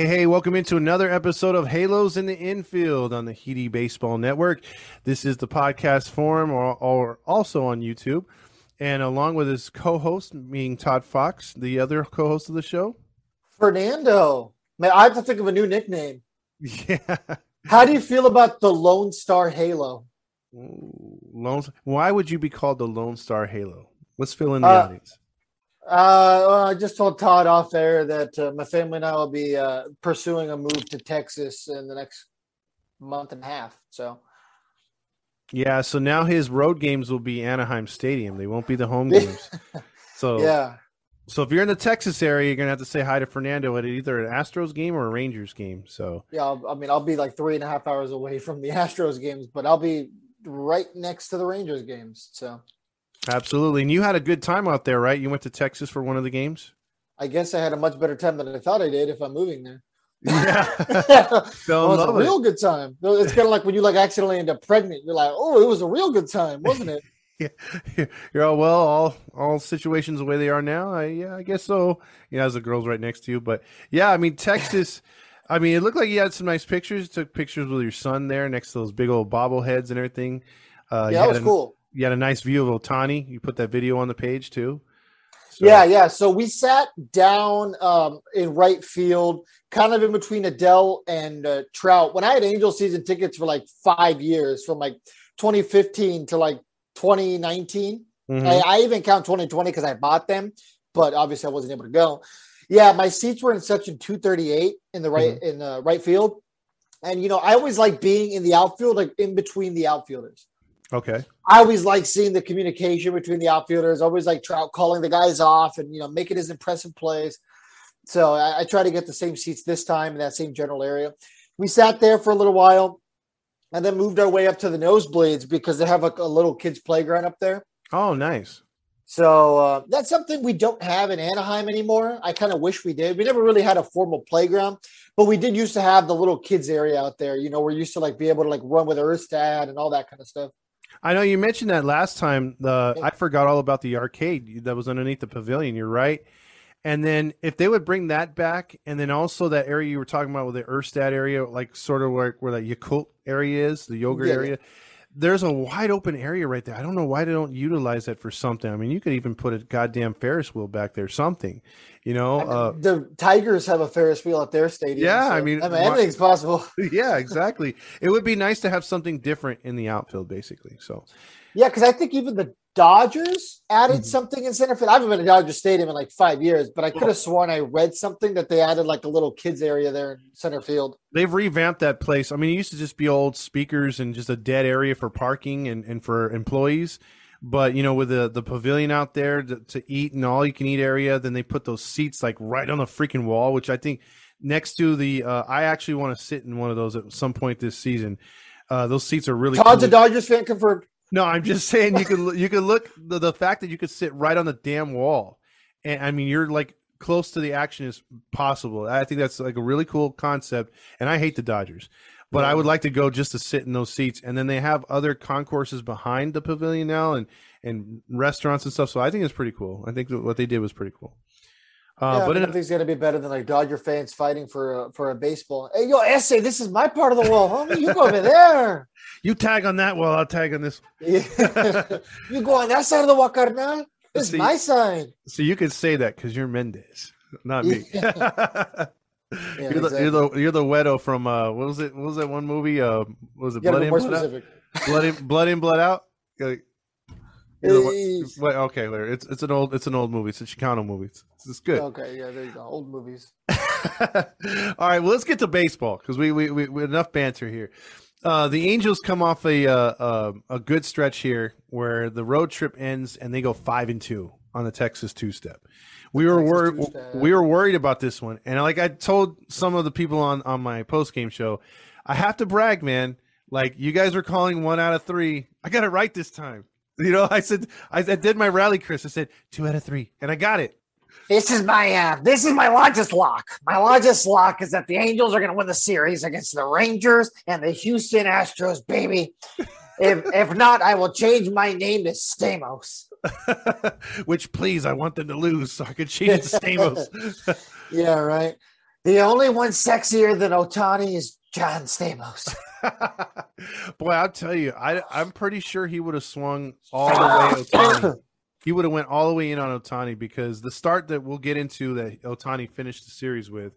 Hey, hey, welcome into another episode of Halos in the Infield on the Heedy Baseball Network. This is the podcast forum or, or also on YouTube. And along with his co host, being Todd Fox, the other co host of the show. Fernando. Man, I have to think of a new nickname. Yeah. How do you feel about the Lone Star Halo? Lone, why would you be called the Lone Star Halo? Let's fill in the Uh, audience. Uh, well, I just told Todd off air that uh, my family and I will be uh, pursuing a move to Texas in the next month and a half. So, Yeah, so now his road games will be Anaheim Stadium. They won't be the home games. So yeah. So if you're in the Texas area, you're gonna have to say hi to Fernando at either an Astros game or a Rangers game. So Yeah. I'll, I mean, I'll be like three and a half hours away from the Astros games, but I'll be right next to the Rangers games. So, absolutely. And you had a good time out there, right? You went to Texas for one of the games. I guess I had a much better time than I thought I did if I'm moving there. Yeah, Well, it's a it. real good time. It's kind of like when you like accidentally end up pregnant. You're like, oh, it was a real good time, wasn't it? Yeah. You're all well, all all situations the way they are now. I yeah, I guess so. You know, as the girls right next to you, but yeah, I mean Texas. I mean, it looked like you had some nice pictures. Took pictures with your son there next to those big old bobbleheads and everything. Uh, yeah, that was a- cool. You had a nice view of Ohtani. You put that video on the page too. So- Yeah, yeah. So we sat down um, in right field, kind of in between Adell and uh, Trout. When I had Angel season tickets for like five years, from like 2015 to like 2019. Mhm. I, I even count 2020 because I bought them, but obviously I wasn't able to go. Yeah, my seats were in section 238 in the right in the right field, and you know I always like being in the outfield, like in between the outfielders. Okay. I always like seeing the communication between the outfielders. Always like Trout calling the guys off and you know making his impressive plays. So I, I try to get the same seats this time in that same general area. We sat there for a little while, and then moved our way up to the nosebleeds because they have like a little kids playground up there. Oh, nice. So uh, that's something we don't have in Anaheim anymore. I kind of wish we did. We never really had a formal playground, but we did used to have the little kids area out there. You know, we're used to like be able to like run with Erstad and all that kind of stuff. I know you mentioned that last time. The I forgot all about the arcade that was underneath the pavilion. You're right. And then if they would bring that back, and then also that area you were talking about with the Erstad area, like sort of where where that Yakult area is, the yogurt Yeah, yeah. There's a wide open area right there. I don't know why they don't utilize that for something. I mean, you could even put a goddamn Ferris wheel back there, something. You know, uh, the Tigers have a Ferris wheel at their stadium. Yeah, so, I mean, I mean why- anything's possible. yeah, exactly. It would be nice to have something different in the outfield, basically. So, Yeah, because I think even the Dodgers added Mhm. something in center field. I haven't been to Dodger Stadium in like five years, but I could have sworn I read something that they added like a little kids area there in center field. they've revamped that place. I mean, it used to just be old speakers and just a dead area for parking and, and for employees. But you know, with the the pavilion out there to, to eat and all you can eat area, then they put those seats like right on the freaking wall, which I think next to the. Uh, I actually want to sit in one of those at some point this season. Uh, those seats are really. Todd's cool. a Dodgers fan confirmed. No, I'm just saying you could you could look the, the fact that you could sit right on the damn wall, and I mean you're like close to the action as possible. I think that's like a really cool concept, and I hate the Dodgers, but I would like to go just to sit in those seats, and then they have other concourses behind the pavilion now, and and restaurants and stuff. So I think it's pretty cool. I think what they did was pretty cool. Uh, yeah, but in, nothing's gonna be better than like Dodger fans fighting for a, for a baseball. Hey, yo, essay, this is my part of the wall, homie. You go over there. you tag on that wall, I'll tag on this. Yeah. you go on that side of the wall, carnal. This is See- my side. So you can say that because you're Mendez, not me. you're, the, exactly. you're the you're the Wedo from uh what was it what was that one movie uh what was it blood in blood out blood in blood out Uh, one- Yes. wait, okay Larry it's it's an old it's an old movie it's a Chicano movie. It's, it's good. Okay, yeah, there you go. Old movies. all right well let's get to baseball because we, we we we enough banter here. Uh the Angels come off a uh, uh a good stretch here where the road trip ends and they go five and two on the Texas two step we were worried we were worried about this one and like i told some of the people on on my post game show i have to brag man. Like you guys were calling one out of three. I got it right this time you know i said i, I did my rally chris i said two out of three and i got it This is my uh, this is my largest lock. My largest lock is that the Angels are going to win the series against the Rangers and the Houston Astros, baby. if if not, I will change my name to Stamos. which please i want them to lose so i could change it to stamos Yeah, right. The only one sexier than Ohtani is John Stamos. Boy, I'll tell you, I I'm pretty sure he would have swung all the way Ohtani. he would have went all the way in on Ohtani because the start that we'll get into that Ohtani finished the series with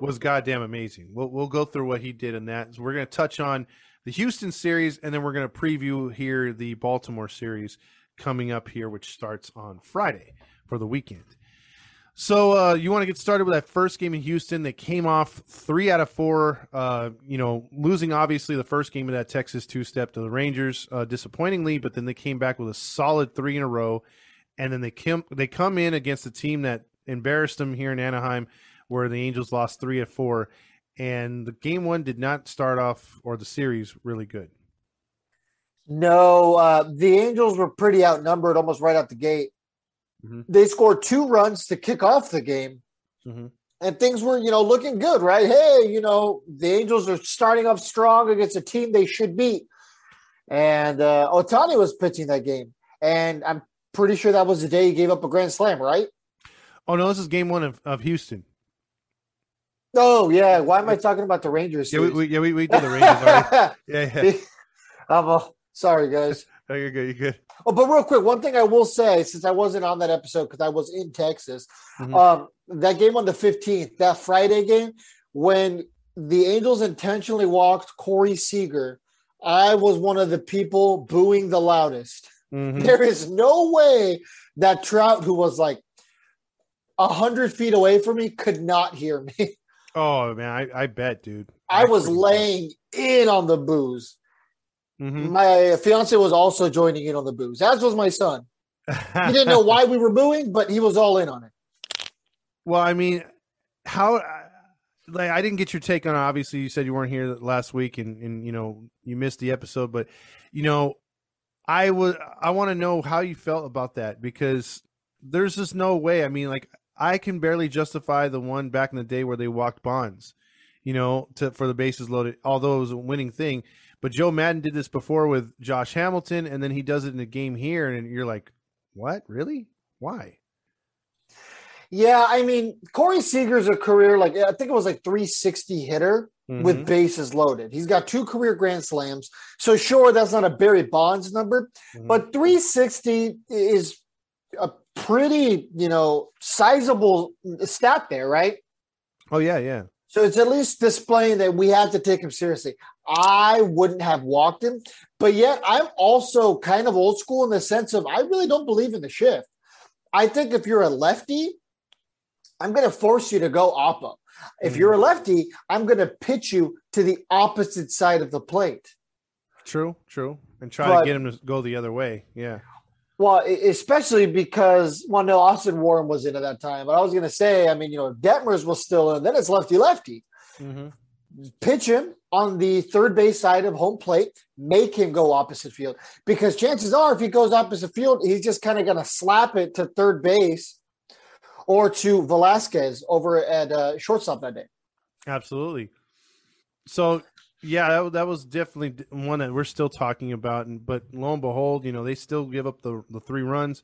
was goddamn amazing. We'll we'll go through what he did in that. So we're going to touch on the Houston series and then we're going to preview here the Baltimore series coming up here, which starts on Friday for the weekend. So uh, you want to get started with that first game in Houston? They came off three out of four. Uh, you know, losing obviously the first game of that Texas two-step to the Rangers, uh, disappointingly, but then they came back with a solid three in a row, and then they come they come in against a team that embarrassed them here in Anaheim, where the Angels lost three of four, and the game one did not start off or the series really good. No, uh, the Angels were pretty outnumbered almost right out the gate. Mm-hmm. They scored two runs to kick off the game. Mm-hmm. And things were, you know, looking good, right? Hey, you know, the Angels are starting up strong against a team they should beat. And uh, Ohtani was pitching that game. And I'm pretty sure that was the day he gave up a grand slam, right? Oh, no, this is game one of, of Houston. Oh, yeah. Why am I talking about the Rangers? Yeah, we, we, yeah, we, we did the Rangers already. yeah, yeah. I'm, uh, sorry, guys. Oh, you're good. You're good. Oh, but real quick, one thing I will say, since I wasn't on that episode because I was in Texas, mm-hmm. um, that game on the 15th, that Friday game, when the Angels intentionally walked Corey Seager, I was one of the people booing the loudest. Mm-hmm. There is no way that Trout, who was like a hundred feet away from me, could not hear me. Oh man, I, I bet, dude. I, I was laying in on the booze. Mm-hmm. My fiance was also joining in on the booze, as was my son. he didn't know why we were booing, but he was all in on it. Well, I mean, how like I didn't get your take on it. Obviously, you said you weren't here last week, and and you know you missed the episode, but you know, I would I want to know how you felt about that because there's just no way. I mean, like I can barely justify the one back in the day where they walked Bonds, you know, to for the bases loaded, although it was a winning thing. But Joe Maddon did this before with Josh Hamilton, and then he does it in a game here, and you're like, what? Really? Why? Yeah, I mean, Corey Seager's a career like I think it was like 360 hitter mm-hmm. with bases loaded. He's got two career grand slams. So sure, that's not a Barry Bonds number, mm-hmm. but 360 is a pretty, you know, sizable stat there, right? Oh yeah, yeah. So it's at least displaying that we have to take him seriously. I wouldn't have walked him, but yet I'm also kind of old school in the sense of I really don't believe in the shift. I think if you're a lefty, I'm going to force you to go oppo. If mm-hmm. you're a lefty, I'm going to pitch you to the opposite side of the plate. True, true, and try but, to get him to go the other way. Yeah. Well, especially because well, no, Austin Warren was in at that time, but I was going to say, I mean, you know, Detmers was still in. Then it's lefty lefty. Mm-hmm. Pitch him on the third base side of home plate, make him go opposite field because chances are, if he goes opposite field, he's just kind of going to slap it to third base or to Velazquez over at uh, shortstop that day. Absolutely. So yeah, that, that was definitely one that we're still talking about. And but lo and behold, you know, they still give up the the three runs.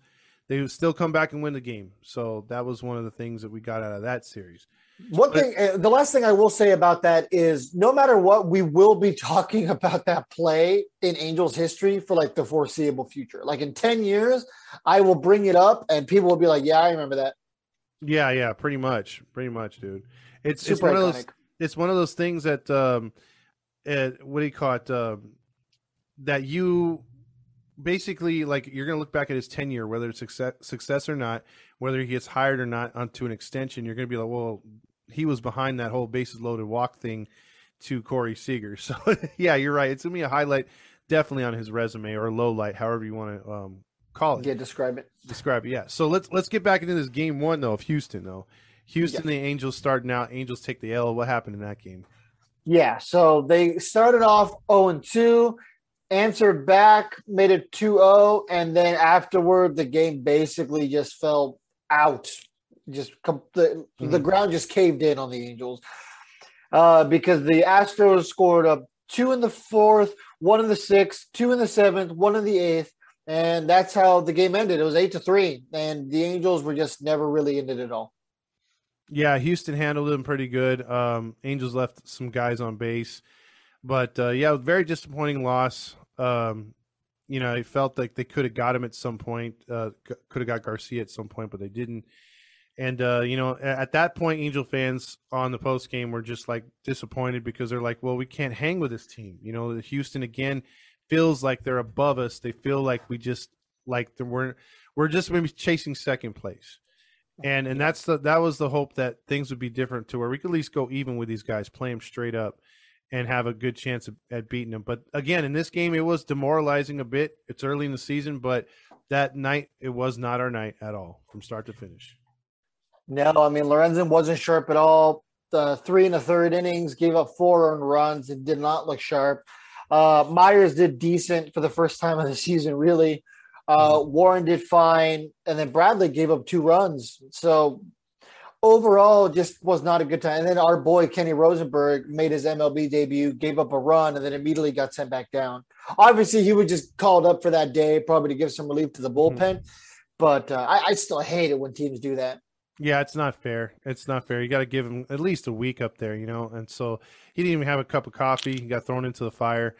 They still come back and win the game. So that was one of the things that we got out of that series. One but, thing, uh, the last thing I will say about that is no matter what, we will be talking about that play in Angels history for like the foreseeable future. Like in 10 years, I will bring it up and people will be like, yeah, I remember that. Yeah, yeah, pretty much. Pretty much, dude. It's, Super it's one iconic. of those, it's one of those things that, um, it, what do you call it? Um, that you basically like you're going to look back at his tenure, whether it's success, success or not, whether he gets hired or not onto an extension. You're going to be like, well, he was behind that whole bases loaded walk thing to Corey Seager. So yeah, you're right. It's going to be a highlight, definitely on his resume or low light, however you want to um, call it. Yeah, describe it. Describe it. Yeah. So let's let's get back into this game one though of Houston though. Houston, yeah. the Angels starting out. Angels take the L. What happened in that game? Yeah, so they started off 0 and 2, answered back, made it 2 0, and then afterward, the game basically just fell out. Just the, mm-hmm. the ground just caved in on the Angels uh, because the Astros scored a two in the fourth, one in the sixth, two in the seventh, one in the eighth, and that's how the game ended. It was eight to three, and the Angels were just never really in it at all. Yeah, Houston handled them pretty good. Um, Angels left some guys on base, but uh, yeah, very disappointing loss. Um, you know, I felt like they could have got him at some point. Uh, could have got Garcia at some point, but they didn't. And uh, you know, at that point, Angel fans on the post game were just like disappointed because they're like, "Well, we can't hang with this team." You know, Houston again feels like they're above us. They feel like we just like we're we're just maybe chasing second place. And and that's the that was the hope that things would be different to where we could at least go even with these guys, play them straight up, and have a good chance of, at beating them. But again, in this game, it was demoralizing a bit. It's early in the season, but that night it was not our night at all from start to finish. No, I mean Lorenzen wasn't sharp at all. The three and a third innings gave up four earned runs and did not look sharp. Uh, Mayers did decent for the first time of the season, really. Uh, mm-hmm. Warren did fine, and then Bradley gave up two runs. So overall, just was not a good time. And then our boy Kenny Rosenberg made his MLB debut, gave up a run, and then immediately got sent back down. Obviously, he was just called up for that day, probably to give some relief to the mm-hmm. bullpen. Mm-hmm. But uh, I, I still hate it when teams do that. Yeah, it's not fair. It's not fair. You got to give him at least a week up there, you know. And so he didn't even have a cup of coffee. He got thrown into the fire.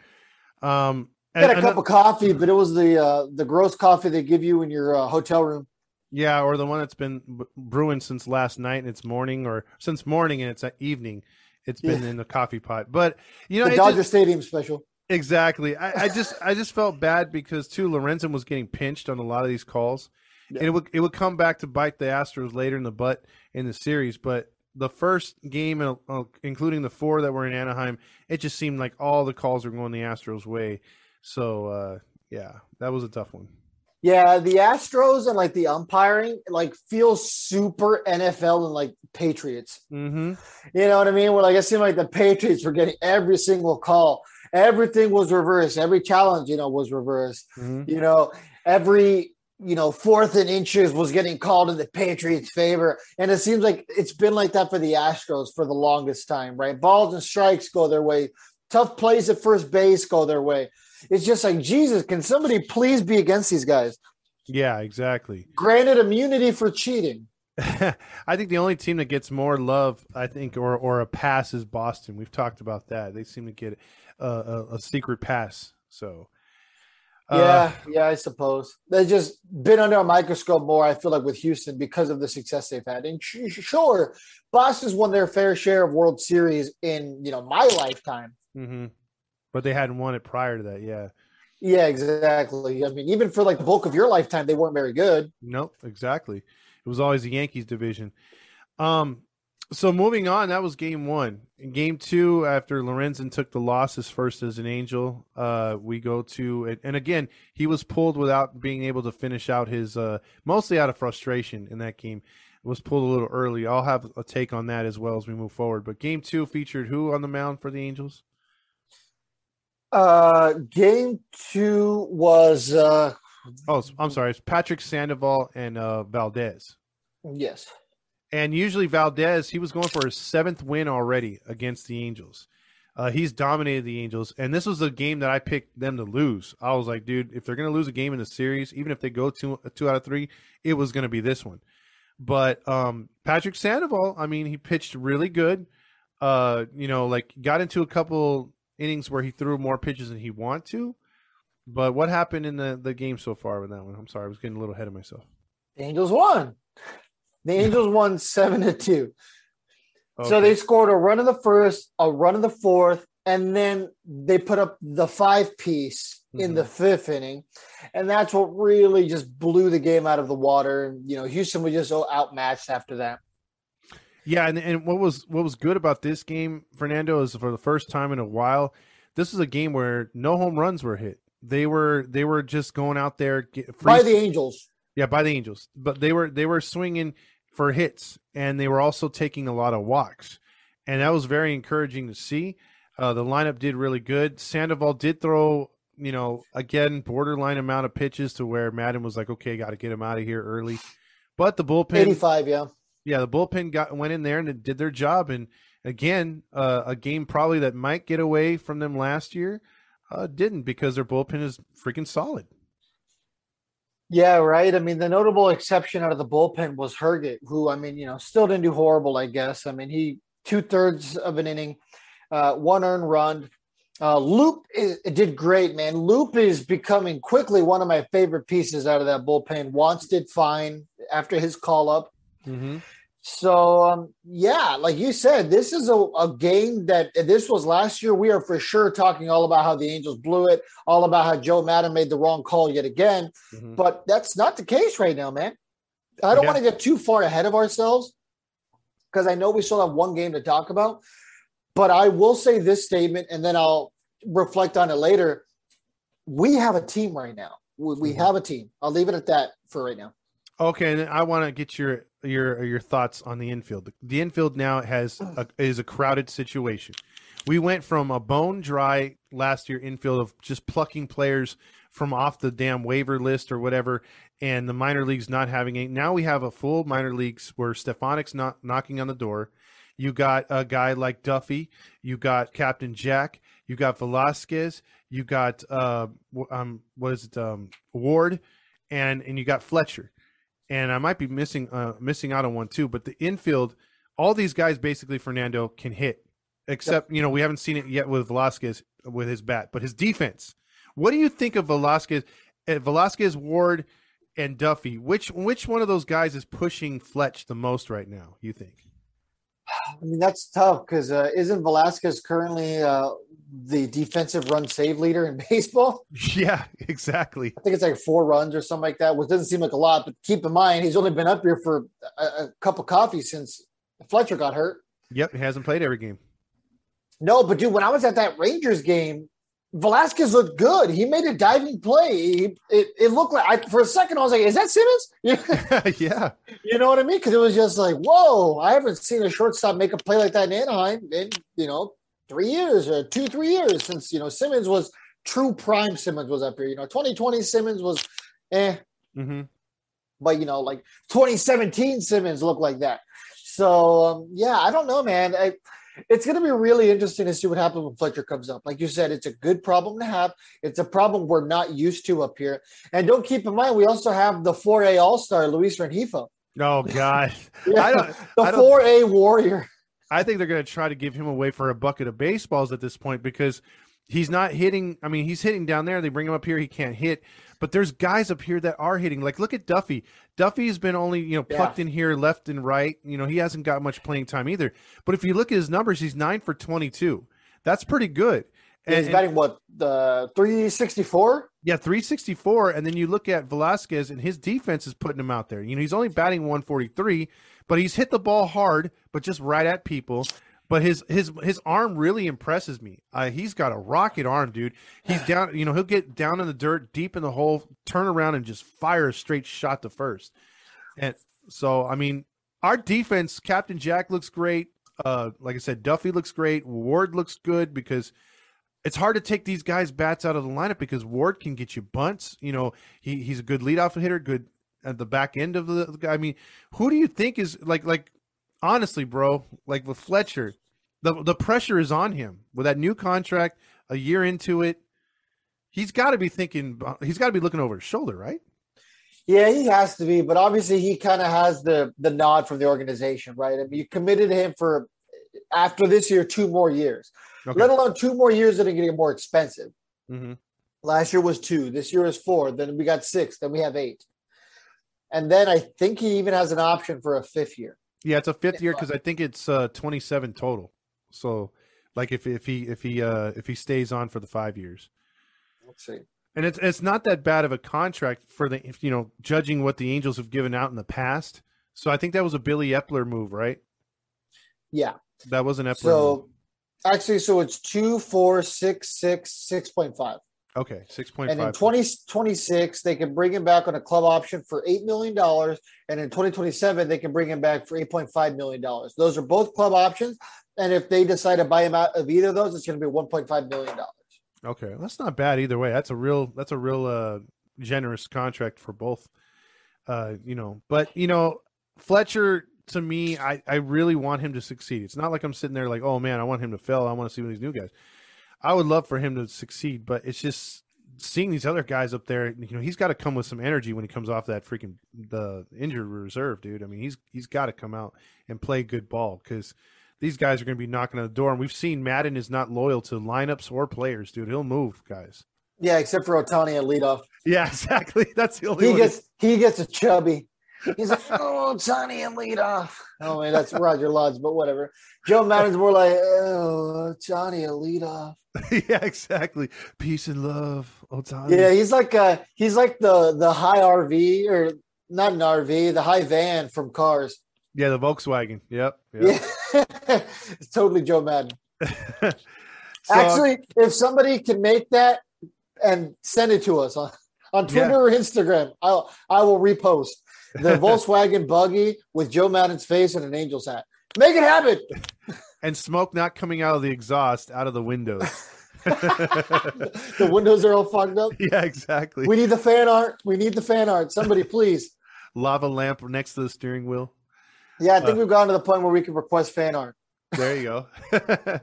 Um, and, a cup of coffee, but it was the uh, the gross coffee they give you in your uh, hotel room. Yeah, or the one that's been brewing since last night and it's morning, or since morning and it's at evening. It's been yeah. in the coffee pot. But you know, the Dodger just, Stadium special. Exactly. I, I, just I just felt bad because too Lorenzen was getting pinched on a lot of these calls. Yeah. And it would it would come back to bite the Astros later in the butt in the series, but the first game, uh, uh, including the four that were in Anaheim, it just seemed like all the calls were going the Astros' way. So uh, yeah, that was a tough one. Yeah, the Astros and like the umpiring like feels super NFL and like Patriots. Mm-hmm. You know what I mean? Where like it seemed like the Patriots were getting every single call. Everything was reversed. Every challenge, you know, was reversed. Mm-hmm. You know, every you know, fourth and inches was getting called in the Patriots' favor. And it seems like it's been like that for the Astros for the longest time, right? Balls and strikes go their way. Tough plays at first base go their way. It's just like, Jesus, can somebody please be against these guys? Yeah, exactly. Granted immunity for cheating. I think the only team that gets more love, I think, or or a pass is Boston. We've talked about that. They seem to get a, a, a secret pass. So yeah, uh, yeah, I suppose they've just been under a microscope more. I feel like with Houston because of the success they've had. And sure, Boston's won their fair share of World Series in you know my lifetime. Mm-hmm. But they hadn't won it prior to that. Yeah. Yeah, exactly. I mean, even for like the bulk of your lifetime, they weren't very good. Nope, exactly. It was always the Yankees division. Um, so moving on, that was game one. In game two, after Lorenzen took the losses first as an angel, uh, we go to and again he was pulled without being able to finish out his uh, mostly out of frustration in that game. It was pulled a little early. I'll have a take on that as well as we move forward. But game two featured who on the mound for the Angels? Uh, game two was uh, oh, I'm sorry, it's Patrick Sandoval and uh, Valdez. Yes. And usually Valdez, he was going for his seventh win already against the Angels. Uh, he's dominated the Angels, and this was a game that I picked them to lose. I was like, dude, if they're going to lose a game in the series, even if they go two two out of three, it was going to be this one. But um, Patrick Sandoval, I mean, he pitched really good. Uh, you know, like got into a couple innings where he threw more pitches than he wanted to. But what happened in the, the game so far with that one? I'm sorry, I was getting a little ahead of myself. The Angels won. The Angels won seven to two. Okay. So they scored a run in the first, a run in the fourth, and then they put up the five piece mm-hmm. in the mm-hmm. fifth inning. And that's what really just blew the game out of the water. And you know, Houston was just so outmatched after that. Yeah, and, and what was what was good about this game, Fernando, is for the first time in a while, this was a game where no home runs were hit. They were they were just going out there by the Angels. Yeah, by the Angels, but they were they were swinging for hits, and they were also taking a lot of walks, and that was very encouraging to see. Uh, the lineup did really good. Sandoval did throw, you know, again borderline amount of pitches to where Maddon was like, okay, got to get him out of here early. But the bullpen, eighty-five, yeah, yeah, the bullpen got went in there and did their job. And again, uh, a game probably that might get away from them last year, uh, didn't because their bullpen is freaking solid. Yeah, right. I mean, the notable exception out of the bullpen was Herget, who I mean, you know, still didn't do horrible. I guess. I mean, he two thirds of an inning, uh, one earned run. Uh, Loup is, did great, man. Loup is becoming quickly one of my favorite pieces out of that bullpen. Wantz did fine after his call up. Mm-hmm. So um, yeah, like you said, this is a, a, game that this was last year. We are for sure talking all about how the Angels blew it, all about how Joe Maddon made the wrong call yet again. Mm-hmm. But that's not the case right now, man. I don't yeah. want to get too far ahead of ourselves because I know we still have one game to talk about. But I will say this statement, and then I'll reflect on it later. We have a team right now. We, we mm-hmm. have a team. I'll leave it at that for right now. Okay, and I want to get your your your thoughts on the infield. The infield now has a, is a crowded situation. We went from a bone dry last year infield of just plucking players from off the damn waiver list or whatever, and the minor leagues not having a. Now we have a full minor leagues where Stefanic's not knocking on the door. You got a guy like Duffy. You got Captain Jack. You got Velazquez. You got uh um what is it um Ward, and and you got Fletcher and I might be missing uh, missing out on one too. But the infield, all these guys basically Fernando can hit, except yep. you know we haven't seen it yet with Velazquez with his bat, but his defense. What do you think of Velazquez, uh, Velazquez, Ward, and Duffy? Which which one of those guys is pushing Fletch the most right now? You think? I mean that's tough because uh, isn't Velazquez currently uh, the defensive run save leader in baseball. Yeah, exactly. I think it's like four runs or something like that, which doesn't seem like a lot. But keep in mind, he's only been up here for a, a cup of coffee since Fletcher got hurt. Yep, he hasn't played every game. No, but dude, when I was at that Rangers game, Velazquez looked good. He made a diving play. He, it, it looked like I, for a second I was like, "Is that Simmons?" yeah, you know what I mean? Because it was just like, "Whoa!" I haven't seen a shortstop make a play like that in Anaheim in you know three years or two, three years since you know Simmons was true prime. Simmons was up here. You know, 2020 Simmons was, eh. Mm-hmm. But you know, like 2017 Simmons looked like that. So um, yeah, I don't know, man. I, it's going to be really interesting to see what happens when Fletcher comes up. Like you said, it's a good problem to have. It's a problem we're not used to up here. And don't keep in mind, we also have the 4A All Star, Luis Rengifo. Oh God, yeah, the 4A Warrior. I think they're going to try to give him away for a bucket of baseballs at this point because he's not hitting. I mean, he's hitting down there. They bring him up here, he can't hit. But there's guys up here that are hitting. Like, look at Duffy. Duffy's been only you know plucked yeah. in here left and right. You know, he hasn't got much playing time either. But if you look at his numbers, he's nine for twenty-two. That's pretty good. And, he's batting what the three sixty four. Yeah, three sixty four. And then you look at Velazquez, and his defense is putting him out there. You know, he's only batting one forty three, but he's hit the ball hard, but just right at people. But his his his arm really impresses me. Uh, he's got a rocket arm, dude. He's down. You know, he'll get down in the dirt, deep in the hole, turn around, and just fire a straight shot to first. And so, I mean, our defense, Captain Jack looks great. Uh, like I said, Duffy looks great. Ward looks good because it's hard to take these guys bats out of the lineup because Ward can get you bunts. You know, he he's a good leadoff hitter, good at the back end of the guy. I mean, who do you think is like like honestly, bro, like with Fletcher, the the pressure is on him with that new contract, a year into it. He's got to be thinking. He's got to be looking over his shoulder, right? Yeah, he has to be, but obviously he kind of has the the nod from the organization, right? I mean, you committed to him for after this year two more years, okay. let alone two more years that are getting more expensive. Mm-hmm. Last year was two. This year is four. Then we got six. Then we have eight and then I think he even has an option for a fifth year. Yeah, it's a fifth year because I think it's uh, 27 total. So, like if if he if he uh, if he stays on for the five years, let's see. And it's it's not that bad of a contract for the you know judging what the Angels have given out in the past. So I think that was a Billy Eppler move, right? Yeah, that was an Eppler. So move. actually, so it's two, four, six, six, six point five. Okay, six point five. And in twenty twenty six, they can bring him back on a club option for eight million dollars, and in twenty twenty seven, they can bring him back for eight point five million dollars. Those are both club options, and if they decide to buy him out of either of those, it's going to be one point five million dollars. Okay, that's not bad either way. That's a real that's a real uh, generous contract for both. Uh, you know, but you know, Fletcher to me, I I really want him to succeed. It's not like I'm sitting there like, oh man, I want him to fail. I want to see of these new guys. I would love for him to succeed, but it's just seeing these other guys up there, you know, he's got to come with some energy when he comes off that freaking the injured reserve, dude. I mean, he's he's got to come out and play good ball because these guys are going to be knocking on the door. And we've seen Maddon is not loyal to lineups or players, dude. He'll move guys. Yeah, except for Ohtani at leadoff. Yeah, exactly. That's the only. He gets he gets a chubby. He's like, oh, Ohtani and leadoff. Oh man, that's Roger Lodge, but whatever. Joe Maddon's more like, oh, Johnny a leadoff. yeah, exactly. Peace and love, Ohtani. Yeah, he's like uh he's like the the high RV or not an RV, the high van from Cars. Yeah, the Volkswagen. Yep. yep. Yeah, it's totally Joe Maddon. so, Actually, if somebody can make that and send it to us on, on Twitter yeah. or Instagram, I'll I will repost the Volkswagen buggy with Joe Maddon's face and an Angels hat. Make it happen. And smoke not coming out of the exhaust, out of the windows. the windows are all fogged up. Yeah, exactly. We need the fan art. We need the fan art. Somebody, please. Lava lamp next to the steering wheel. Yeah, I think uh, we've gone to the point where we can request fan art. There you go.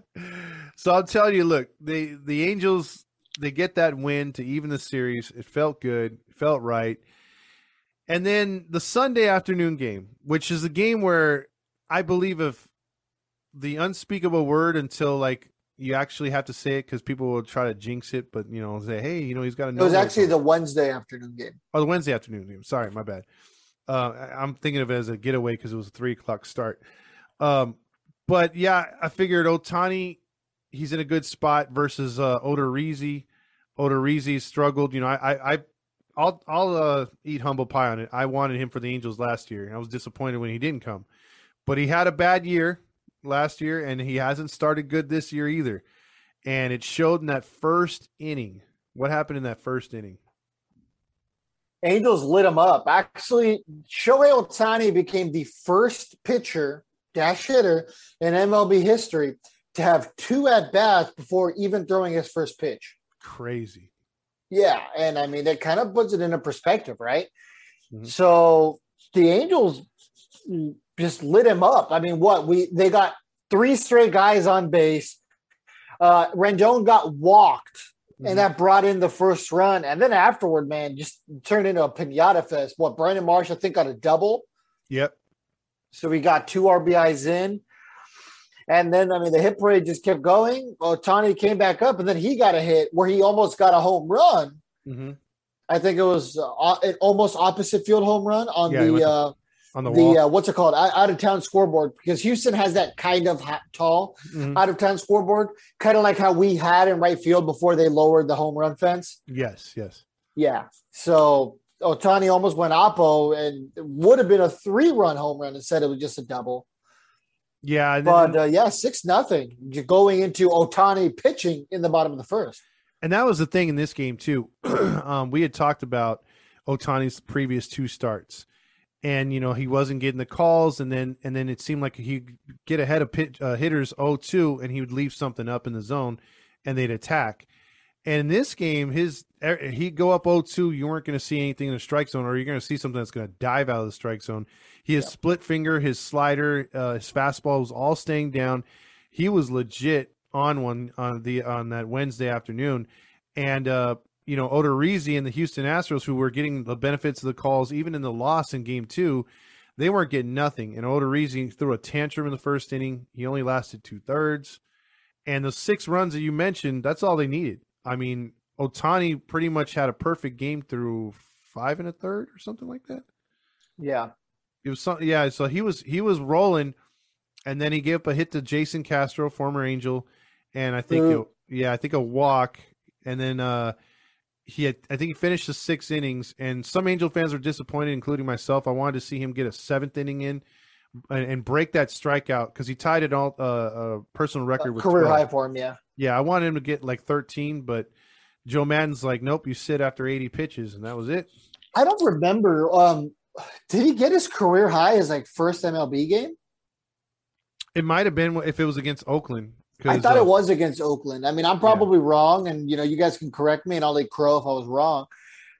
so I'll tell you, look, the the Angels they get that win to even the series. It felt good, it felt right. And then the Sunday afternoon game, which is a game where I believe if the unspeakable word until like you actually have to say it because people will try to jinx it, but you know, say, hey, you know, he's got to know. It was actually the Wednesday afternoon game. Oh, the Wednesday afternoon game. Sorry, my bad. Uh, I'm thinking of it as a getaway because it was a three o'clock start. Um, but yeah, I figured Ohtani, he's in a good spot versus uh, Odorizzi. Odorizzi struggled. You know, I, I, I'll I'll uh, eat humble pie on it. I wanted him for the Angels last year, and I was disappointed when he didn't come. But he had a bad year last year, and he hasn't started good this year either. And it showed in that first inning. What happened in that first inning? Angels lit him up. Actually, Shohei Ohtani became the first pitcher dash hitter in MLB history to have two at bats before even throwing his first pitch. Crazy. Yeah, and I mean that kind of puts it into perspective, right? Mm-hmm. So the Angels just lit him up. I mean, what we they got three straight guys on base. Uh, Rendon got walked, mm-hmm. and that brought in the first run. And then afterward, man, just turned into a pinata fest. What Brandon Marsh, I think, got a double. Yep. So we got two RBIs in. And then, I mean, the hit parade just kept going. Ohtani came back up, and then he got a hit where he almost got a home run. Mm-hmm. I think it was uh, an almost opposite field home run on yeah, the uh, on the, the uh, what's it called out of town scoreboard because Houston has that kind of tall mm-hmm. out of town scoreboard, kind of like how we had in right field before they lowered the home run fence. Yes, yes, yeah. So Ohtani almost went oppo and would have been a three run home run instead it was just a double. Yeah, but uh, yeah, six nothing. You're going into Ohtani pitching in the bottom of the first, and that was the thing in this game too. um, we had talked about Ohtani's previous two starts, and you know he wasn't getting the calls, and then and then it seemed like he'd get ahead of pitch, uh, hitters 0-2, and he would leave something up in the zone, and they'd attack. And in this game, his er, he'd go up 0-2. You weren't going to see anything in the strike zone, or you're going to see something that's going to dive out of the strike zone. He has split finger, his slider, uh, his fastball was all staying down. He was legit on one on the on that Wednesday afternoon, and uh, you know Odorizzi and the Houston Astros, who were getting the benefits of the calls, even in the loss in Game Two, they weren't getting nothing. And Odorizzi threw a tantrum in the first inning. He only lasted two thirds, and the six runs that you mentioned, that's all they needed. I mean, Ohtani pretty much had a perfect game through five and a third or something like that. Yeah, it was some, yeah. So he was he was rolling, and then he gave up a hit to Jason Castro, former Angel, and I think it, yeah, I think a walk, and then uh he had I think he finished the six innings, and some Angel fans were disappointed, including myself. I wanted to see him get a seventh inning in. And, and break that strikeout because he tied it all uh, a personal record with career 12. high for him. Yeah, yeah. I wanted him to get like 13, but Joe Maddon's like, nope, you sit after 80 pitches, and that was it. I don't remember. Um, did he get his career high as like first MLB game? It might have been if it was against Oakland. I thought uh, it was against Oakland. I mean, I'm probably yeah. wrong, and you know, you guys can correct me, and I'll let Crow if I was wrong.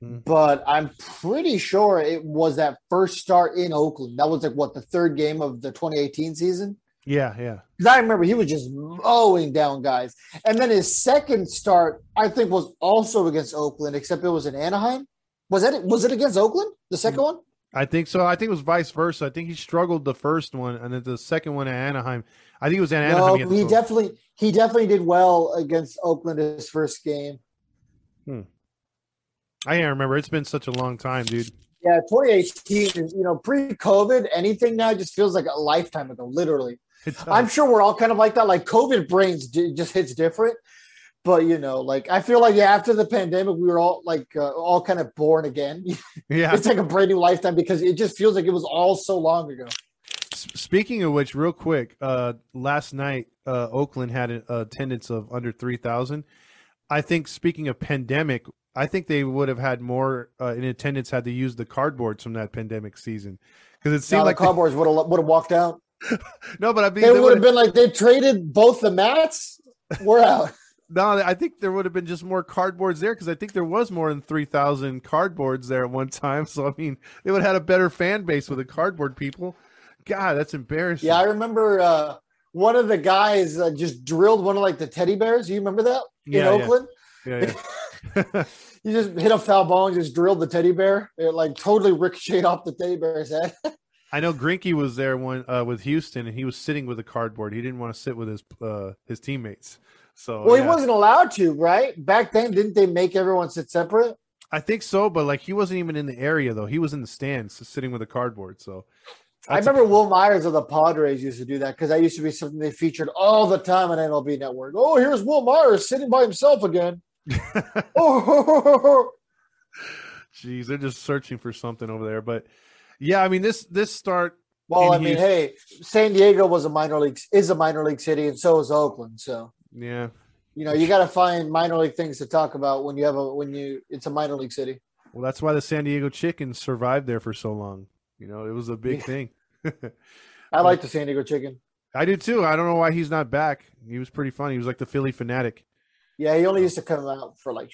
Mm-hmm. But I'm pretty sure it was that first start in Oakland. That was like what the third game of the 2018 season. Yeah, yeah. Because I remember he was just mowing down guys. And then his second start, I think, was also against Oakland, except it was in Anaheim. Was that it? was it against Oakland? The second one? I think so. I think it was vice versa. I think he struggled the first one, and then the second one at Anaheim. I think it was at Anaheim. No, he definitely he definitely did well against Oakland his first game. Hmm. I can't remember. It's been such a long time, dude. Yeah, 2018 you know pre-COVID. Anything now just feels like a lifetime ago, literally. I'm sure we're all kind of like that. Like COVID brains just hits different, but you know, like I feel like yeah, after the pandemic, we were all like uh, all kind of born again. Yeah, it's like a brand new lifetime because it just feels like it was all so long ago. Speaking of which, real quick, uh, last night uh, Oakland had an attendance of under three thousand. I think speaking of pandemic, I think they would have had more uh, in attendance had they used the cardboards from that pandemic season because it seemed now like the cardboards would have would have walked out. no, but I mean, they, they would have been like they traded both the mats. We're out. No, I think there would have been just more cardboards there because I think there was more than three thousand cardboards there at one time. So I mean, they would have had a better fan base with the cardboard people. God, that's embarrassing. Yeah, I remember uh, one of the guys uh, just drilled one of like the teddy bears. You remember that in yeah, Oakland? Yeah, yeah. you just hit a foul ball and just drilled the teddy bear. It like totally ricocheted off the teddy bear's head. I know Greinke was there one uh, with Houston, and he was sitting with a cardboard. He didn't want to sit with his uh, his teammates. So well, yeah. he wasn't allowed to, right? Back then, didn't they make everyone sit separate? I think so, but like he wasn't even in the area though. He was in the stands, sitting with a cardboard. So I remember a- Wil Myers of the Padres used to do that because that used to be something they featured all the time on MLB Network. Oh, here's Wil Myers sitting by himself again. oh, jeez, they're just searching for something over there. But yeah, I mean this this start. Well, I mean, Houston, hey, San Diego was a minor league is a minor league city, and so is Oakland. So yeah, you know, you got to find minor league things to talk about when you have a when you it's a minor league city. Well, that's why the San Diego Chicken survived there for so long. You know, it was a big thing. I like the San Diego Chicken. I do too. I don't know why he's not back. He was pretty funny. He was like the Phillie Phanatic. Yeah, he only used to come out for like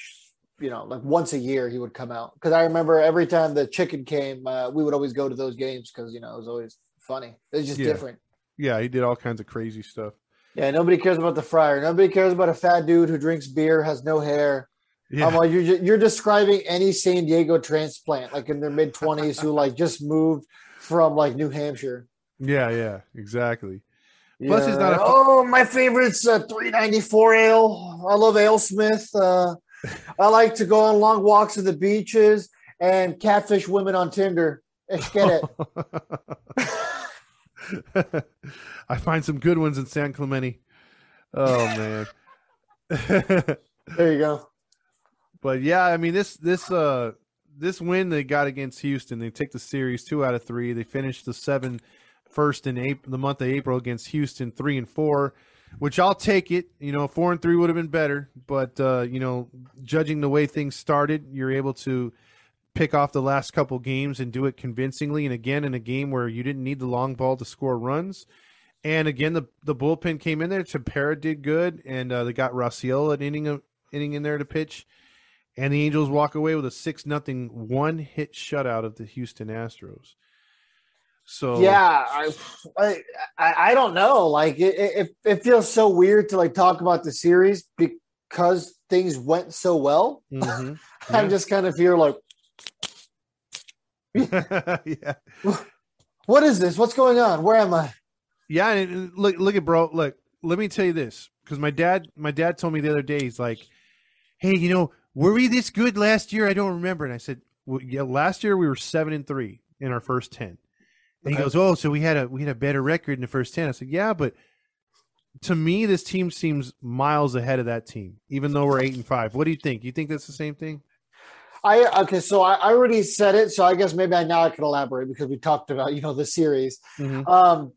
you know like once a year he would come out because I remember every time the chicken came, uh, we would always go to those games because you know it was always funny. It's just Yeah. different. Yeah, he did all kinds of crazy stuff. Yeah, nobody cares about the Friar. Nobody cares about a fat dude who drinks beer, has no hair. Yeah, I'm like, you're you're describing any San Diego transplant, like in their mid twenties, who like just moved from like New Hampshire. yeah, yeah, exactly. Plus, he's not a- oh, my favorite's uh, 394 ale. I love AleSmith. Uh, I like to go on long walks to the beaches and catfish women on Tinder. Let's get it. I find some good ones in San Clemente. Oh man. There you go. but yeah, I mean this this uh this win they got against Houston, they take the series two out of three. They finished the seven first in April, the month of April against Houston, three and four, which I'll take it. You know, four and three would have been better, but uh, you know, judging the way things started, you're able to pick off the last couple games and do it convincingly. And again, in a game where you didn't need the long ball to score runs. And again, the the bullpen came in there. Tepera did good, and uh, they got Raisel an inning inning in there to pitch. And the Angels walk away with a six nothing one hit shutout of the Houston Astros. So Yeah, I, I I don't know. Like it, it it feels so weird to like talk about the series because things went so well. mhm. I'm just kind of here like, yeah, what is this? What's going on? Where am I? yeah. And look, look at bro. Look, let me tell you this because my dad, my dad told me the other day. He's like, "Hey, you know, were we this good last year? I don't remember." And I said, well, "Yeah, last year we were seven and three in our first ten. And he goes, "Oh, so we had a we had a better record in the first 10. I said, "Yeah, but to me, this team seems miles ahead of that team, even though we're eight and five. What do you think? You think that's the same thing? I okay, so I, I already said it, so I guess maybe I now I can elaborate because we talked about you know the series. Mhm. Um,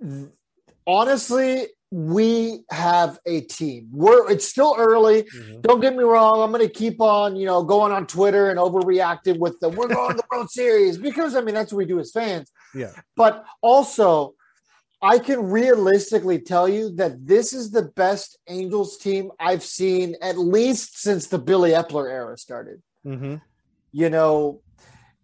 th- honestly, we have a team. We're it's still early. Don't get me wrong. I'm going to keep on, you know, going on Twitter and overreacting with the we're going to the World Series because I mean that's what we do as fans. Yeah, But also, I can realistically tell you that this is the best Angels team I've seen at least since the Billy Eppler era started. Mm-hmm. You know,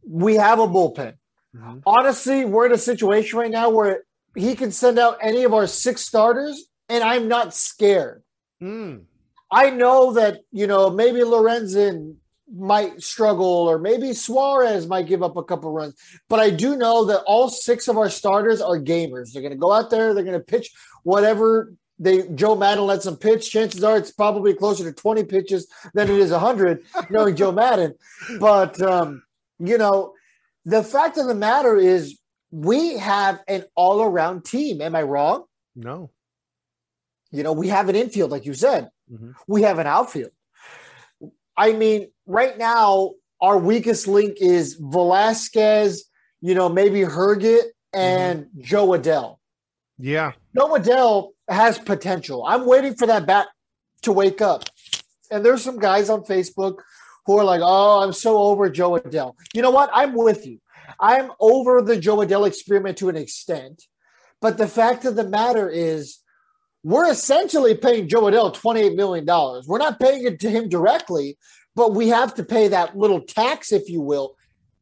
we have a bullpen. Mhm. Honestly, we're in a situation right now where he can send out any of our six starters, and I'm not scared. Mm. I know that you know maybe Lorenzen might struggle, or maybe Suarez might give up a couple runs, but I do know that all six of our starters are gamers. They're going to go out there, they're going to pitch whatever they Joe Maddon lets them pitch. Chances are it's probably closer to 20 pitches than it is 100, knowing Joe Maddon. But um, you know, the fact of the matter is we have an all-around team. Am I wrong? No. You know, we have an infield, like you said. Mhm. We have an outfield. I mean, right now, our weakest link is Velazquez, you know, maybe Herget and Joe Adell. Yeah. Joe Adell has potential. I'm waiting for that bat to wake up. And there's some guys on Facebook who are like, oh, I'm so over Joe Adell. You know what? I'm with you. I'm over the Joe Adell experiment to an extent. But the fact of the matter is, we're essentially paying Joe Adell $28 million. We're not paying it to him directly, but we have to pay that little tax, if you will,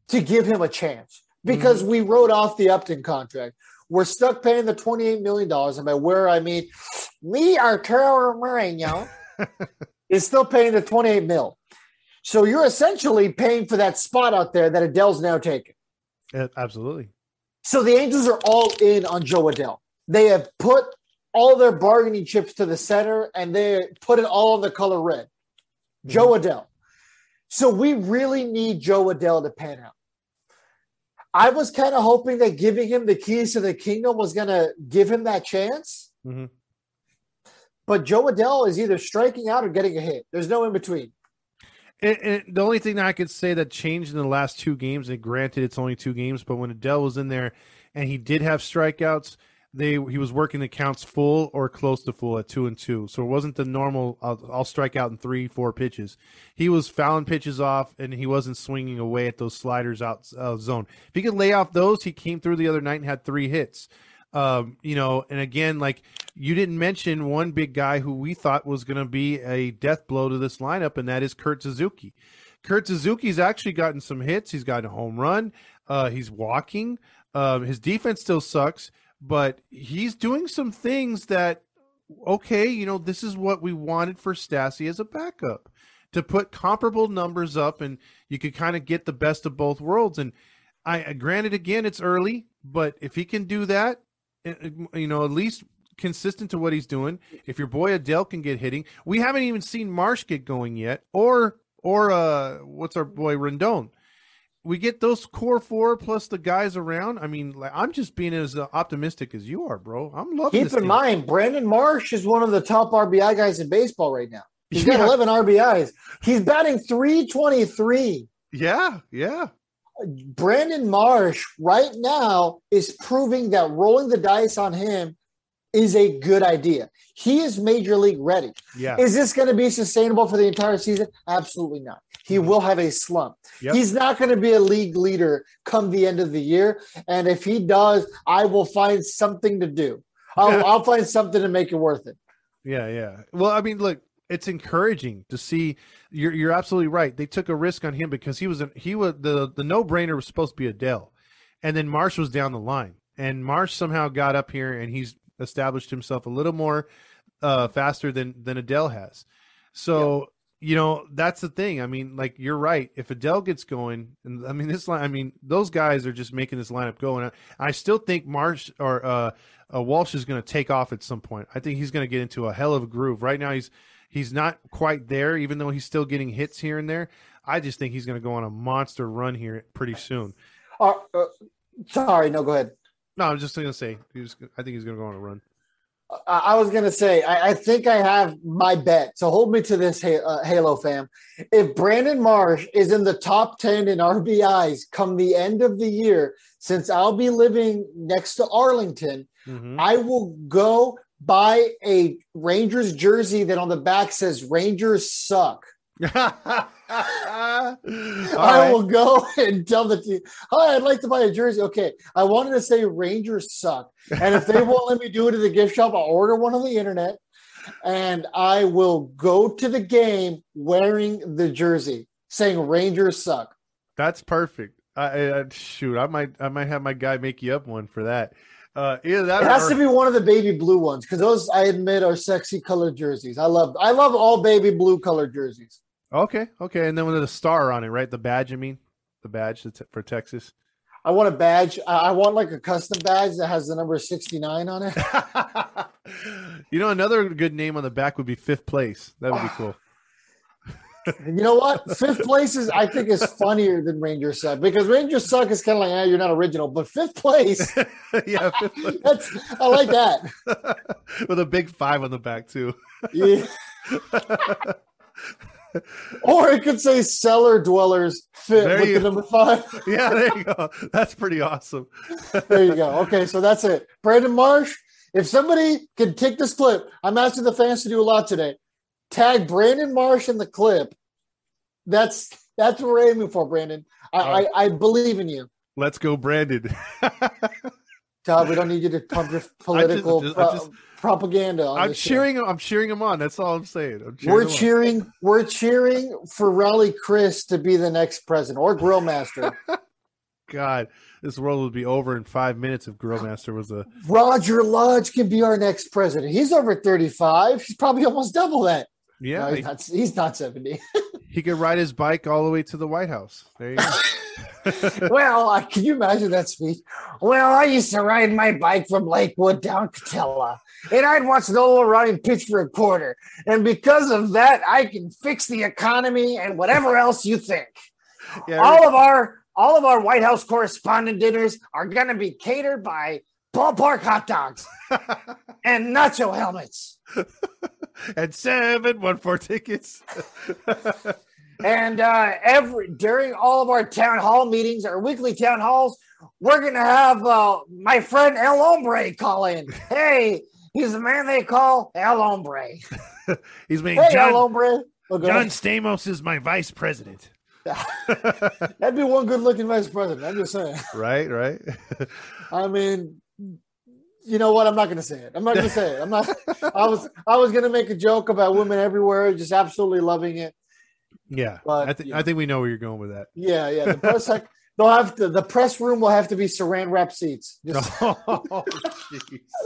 to give him a chance because mm-hmm. we wrote off the Upton contract. We're stuck paying the $28 million. And by where I mean, me, Arturo Moreno, is still paying the 28 mil. So you're essentially paying for that spot out there that Adell's now taken. Uh, Absolutely. So the Angels are all in on Joe Adell. They have put all their bargaining chips to the center and they put it all in the color red. Joe Adell. So we really need Joe Adell to pan out. I was kind of hoping that giving him the keys to the kingdom was going to give him that chance. Mhm. But Joe Adell is either striking out or getting a hit. There's no in between. And, and the only thing that I could say that changed in the last two games, and granted it's only two games, but when Adell was in there and he did have strikeouts, they he was working the counts full or close to full at two and two. So it wasn't the normal. I'll, I'll strike out in three, four pitches. He was fouling pitches off, and he wasn't swinging away at those sliders out uh, zone. If he could lay off those, he came through the other night and had three hits. Um, you know, and again, like you didn't mention one big guy who we thought was going to be a death blow to this lineup, and that is Kurt Suzuki. Kurt Suzuki's actually gotten some hits. He's gotten a home run. Uh, he's walking. Um, his defense still sucks, but he's doing some things that, okay, you know, this is what we wanted for Stassi as a backup to put comparable numbers up, and you could kind of get the best of both worlds. And I, granted, again, it's early, but if he can do that, uh, you know, at least consistent to what he's doing. If your boy Adell can get hitting, we haven't even seen Marsh get going yet, or or uh, what's our boy Rendon. We get those core four plus the guys around. I mean, like, I'm just being as uh, optimistic as you are, bro. I'm loving. Keep in team. mind, Brandon Marsh is one of the top RBI guys in baseball right now. He's got Yeah. 11 RBIs. He's batting 323. Yeah, yeah, Brandon Marsh right now is proving that rolling the dice on him is a good idea. He is major league ready. yeah. Is this going to be sustainable for the entire season? Absolutely not. He mm-hmm. will have a slump. Yep. He's not going to be a league leader come the end of the year. And if he does, I will find something to do. I'll. I'll find something to make it worth it. Yeah, yeah. Well, I mean, look, it's encouraging to see. You're you're absolutely right. They took a risk on him because he was a, he was the the no brainer was supposed to be Adell, and then Marsh was down the line, and Marsh somehow got up here and he's established himself a little more uh, faster than than Adell has. So you know that's the thing. I mean, like you're right. If Adell gets going, and I mean this line, I mean those guys are just making this lineup go. And I, I still think Marsh or uh, uh, Walsh is going to take off at some point. I think he's going to get into a hell of a groove. Right now, he's he's not quite there, even though he's still getting hits here and there. I just think he's going to go on a monster run here pretty soon. Uh, uh, sorry, no, go ahead. No, I'm just going to say, he's, I think he's going to go on a run. I, was going to say, I, I think I have my bet. So hold me to this, uh, Halo fam. If Brandon Marsh is in the top 10 in RBIs come the end of the year, since I'll be living next to Arlington, Mhm. I will go buy a Rangers jersey that on the back says Rangers suck. I right. will go and tell the team, hi, I'd like to buy a jersey. Okay. I wanted to say Rangers suck. And if they won't let me do it at the gift shop, I'll order one on the internet and I will go to the game wearing the jersey saying Rangers suck. That's perfect. I, I, shoot, I might, I might have my guy make you up one for that. Uh, either that It or, has to be one of the baby blue ones because those I admit are sexy colored jerseys. I love I love all baby blue colored jerseys. Okay, okay, and then with a star on it, right? The badge, I mean, the badge for Texas. I want a badge. I want like a custom badge that has the number 69 on it. you know, another good name on the back would be fifth place. That would be cool. You know what? Fifth place is I think is funnier than Ranger Suck because Ranger Suck is kind of like, ah, you're not original, but fifth place, yeah, fifth place. that's I like that. with a big five on the back too. Yeah. Or it could say cellar dwellers fit There with you- the number five. yeah, there you go. That's pretty awesome. There you go. Okay, so that's it. Brandon Marsh, if somebody can take this clip, I'm asking the fans to do a lot today. Tag Brandon Marsh in the clip. That's that's what we're aiming for, Brandon. I, I, I believe in you. Let's go, Brandon. Todd, we don't need you to pump your political just- pro- I just- propaganda. I'm show. cheering him. I'm cheering him on. That's all I'm saying. I'm cheering We're him on. cheering. We're cheering for Raleigh Chris to be the next president or grill master. God, this world would be over in five minutes if Grillmaster was a. Roger Lodge can be our next president. He's over 35. He's probably almost double that. Yeah, No, he's, not, he's not 70. he could ride his bike all the way to the White House. There you go. well, I, can you imagine that speech? Well, I used to ride my bike from Lakewood down Catella, and I'd watch Nolan Ryan pitch for a quarter. And because of that, I can fix the economy and whatever else you think. yeah, all of our all of our White House correspondent dinners are going to be catered by ballpark hot dogs and nacho helmets. and seven one four tickets. And uh, every during all of our town hall meetings, our weekly town halls, we're gonna have uh, my friend El Hombre call in. Hey, he's the man they call El Hombre. He's made Hey, El John, Hombre. Oh, John. Stamos is my vice president. That'd be one good looking vice president. I'm just saying. right, right. I mean, you know what? I'm not going to say it. I'm not going to say it. I'm not. I was I was going to make a joke about women everywhere, just absolutely loving it. Yeah, But, I, th- yeah. I think we know where you're going with that. Yeah, yeah. The press like they'll have to. The press room will have to be saran wrap seats. Just, oh,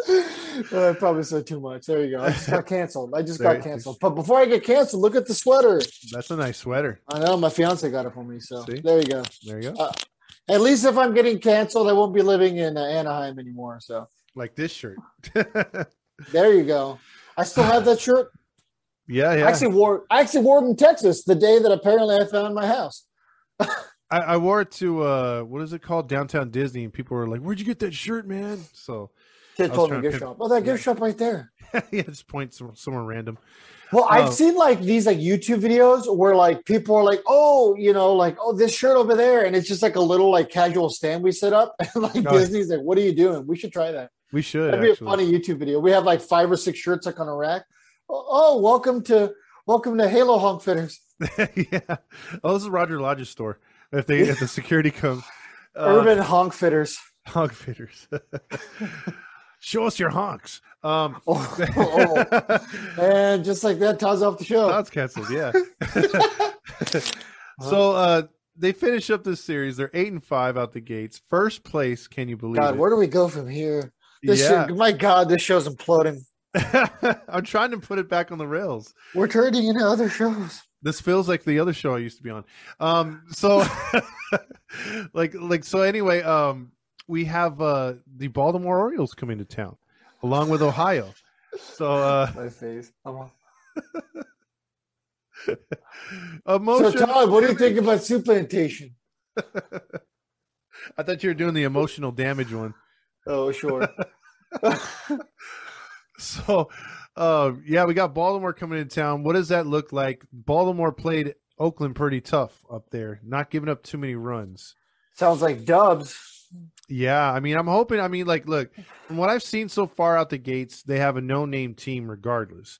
jeez. Uh, I probably said too much. There you go. I just got canceled. I just There- got canceled. But before I get canceled, look at the sweater. That's a nice sweater. I know my fiance got it for me. So See? there you go. There you go. At least if I'm getting canceled, I won't be living in uh, Anaheim anymore. So like this shirt. there you go. I still have that shirt. yeah, yeah. I actually wore I actually wore it in Texas the day that apparently I found my house. I, I wore it to uh, what is it called, Downtown Disney, and people were like, "Where'd you get that shirt, man?" So Kid told me to gift shop. Oh, that gift shop right there. yeah, just point some, somewhere random. Well, I've Oh. seen like these like YouTube videos where like people are like, oh, you know, like oh, this shirt over there, and it's just like a little like casual stand we set up, and like Oh. Disney's like, what are you doing? We should try that. We should That'd be actually. a funny YouTube video. We have like five or six shirts like on a rack. Oh, oh, welcome to welcome to Halo Honk Fitters, yeah. Oh, this is Roger Lodge's store. If they if the security comes, uh, Urban Honk Fitters. honk fitters. Show us your honks. Um, Oh, oh. and just like that, Todd's off the show. That's canceled. Yeah. so uh, they finish up this series. They're eight and five out the gates. First place. Can you believe God, it? where do we go from here? This yeah. shit, my God, this show's imploding. I'm trying to put it back on the rails. We're turning into other shows. This feels like the other show I used to be on. Um, so like like so anyway, um, we have uh the Baltimore Orioles coming to town along with Ohio. So uh My face. Emotion. So, Todd, what do you think about supplantation? I thought you were doing the emotional damage one. Oh, sure. So, uh, yeah, we got Baltimore coming into town. What does that look like? Baltimore played Oakland pretty tough up there, not giving up too many runs. Sounds like Dubs. Yeah, I mean, I'm hoping. I mean, like, look, from what I've seen so far out the gates, they have a no-name team regardless.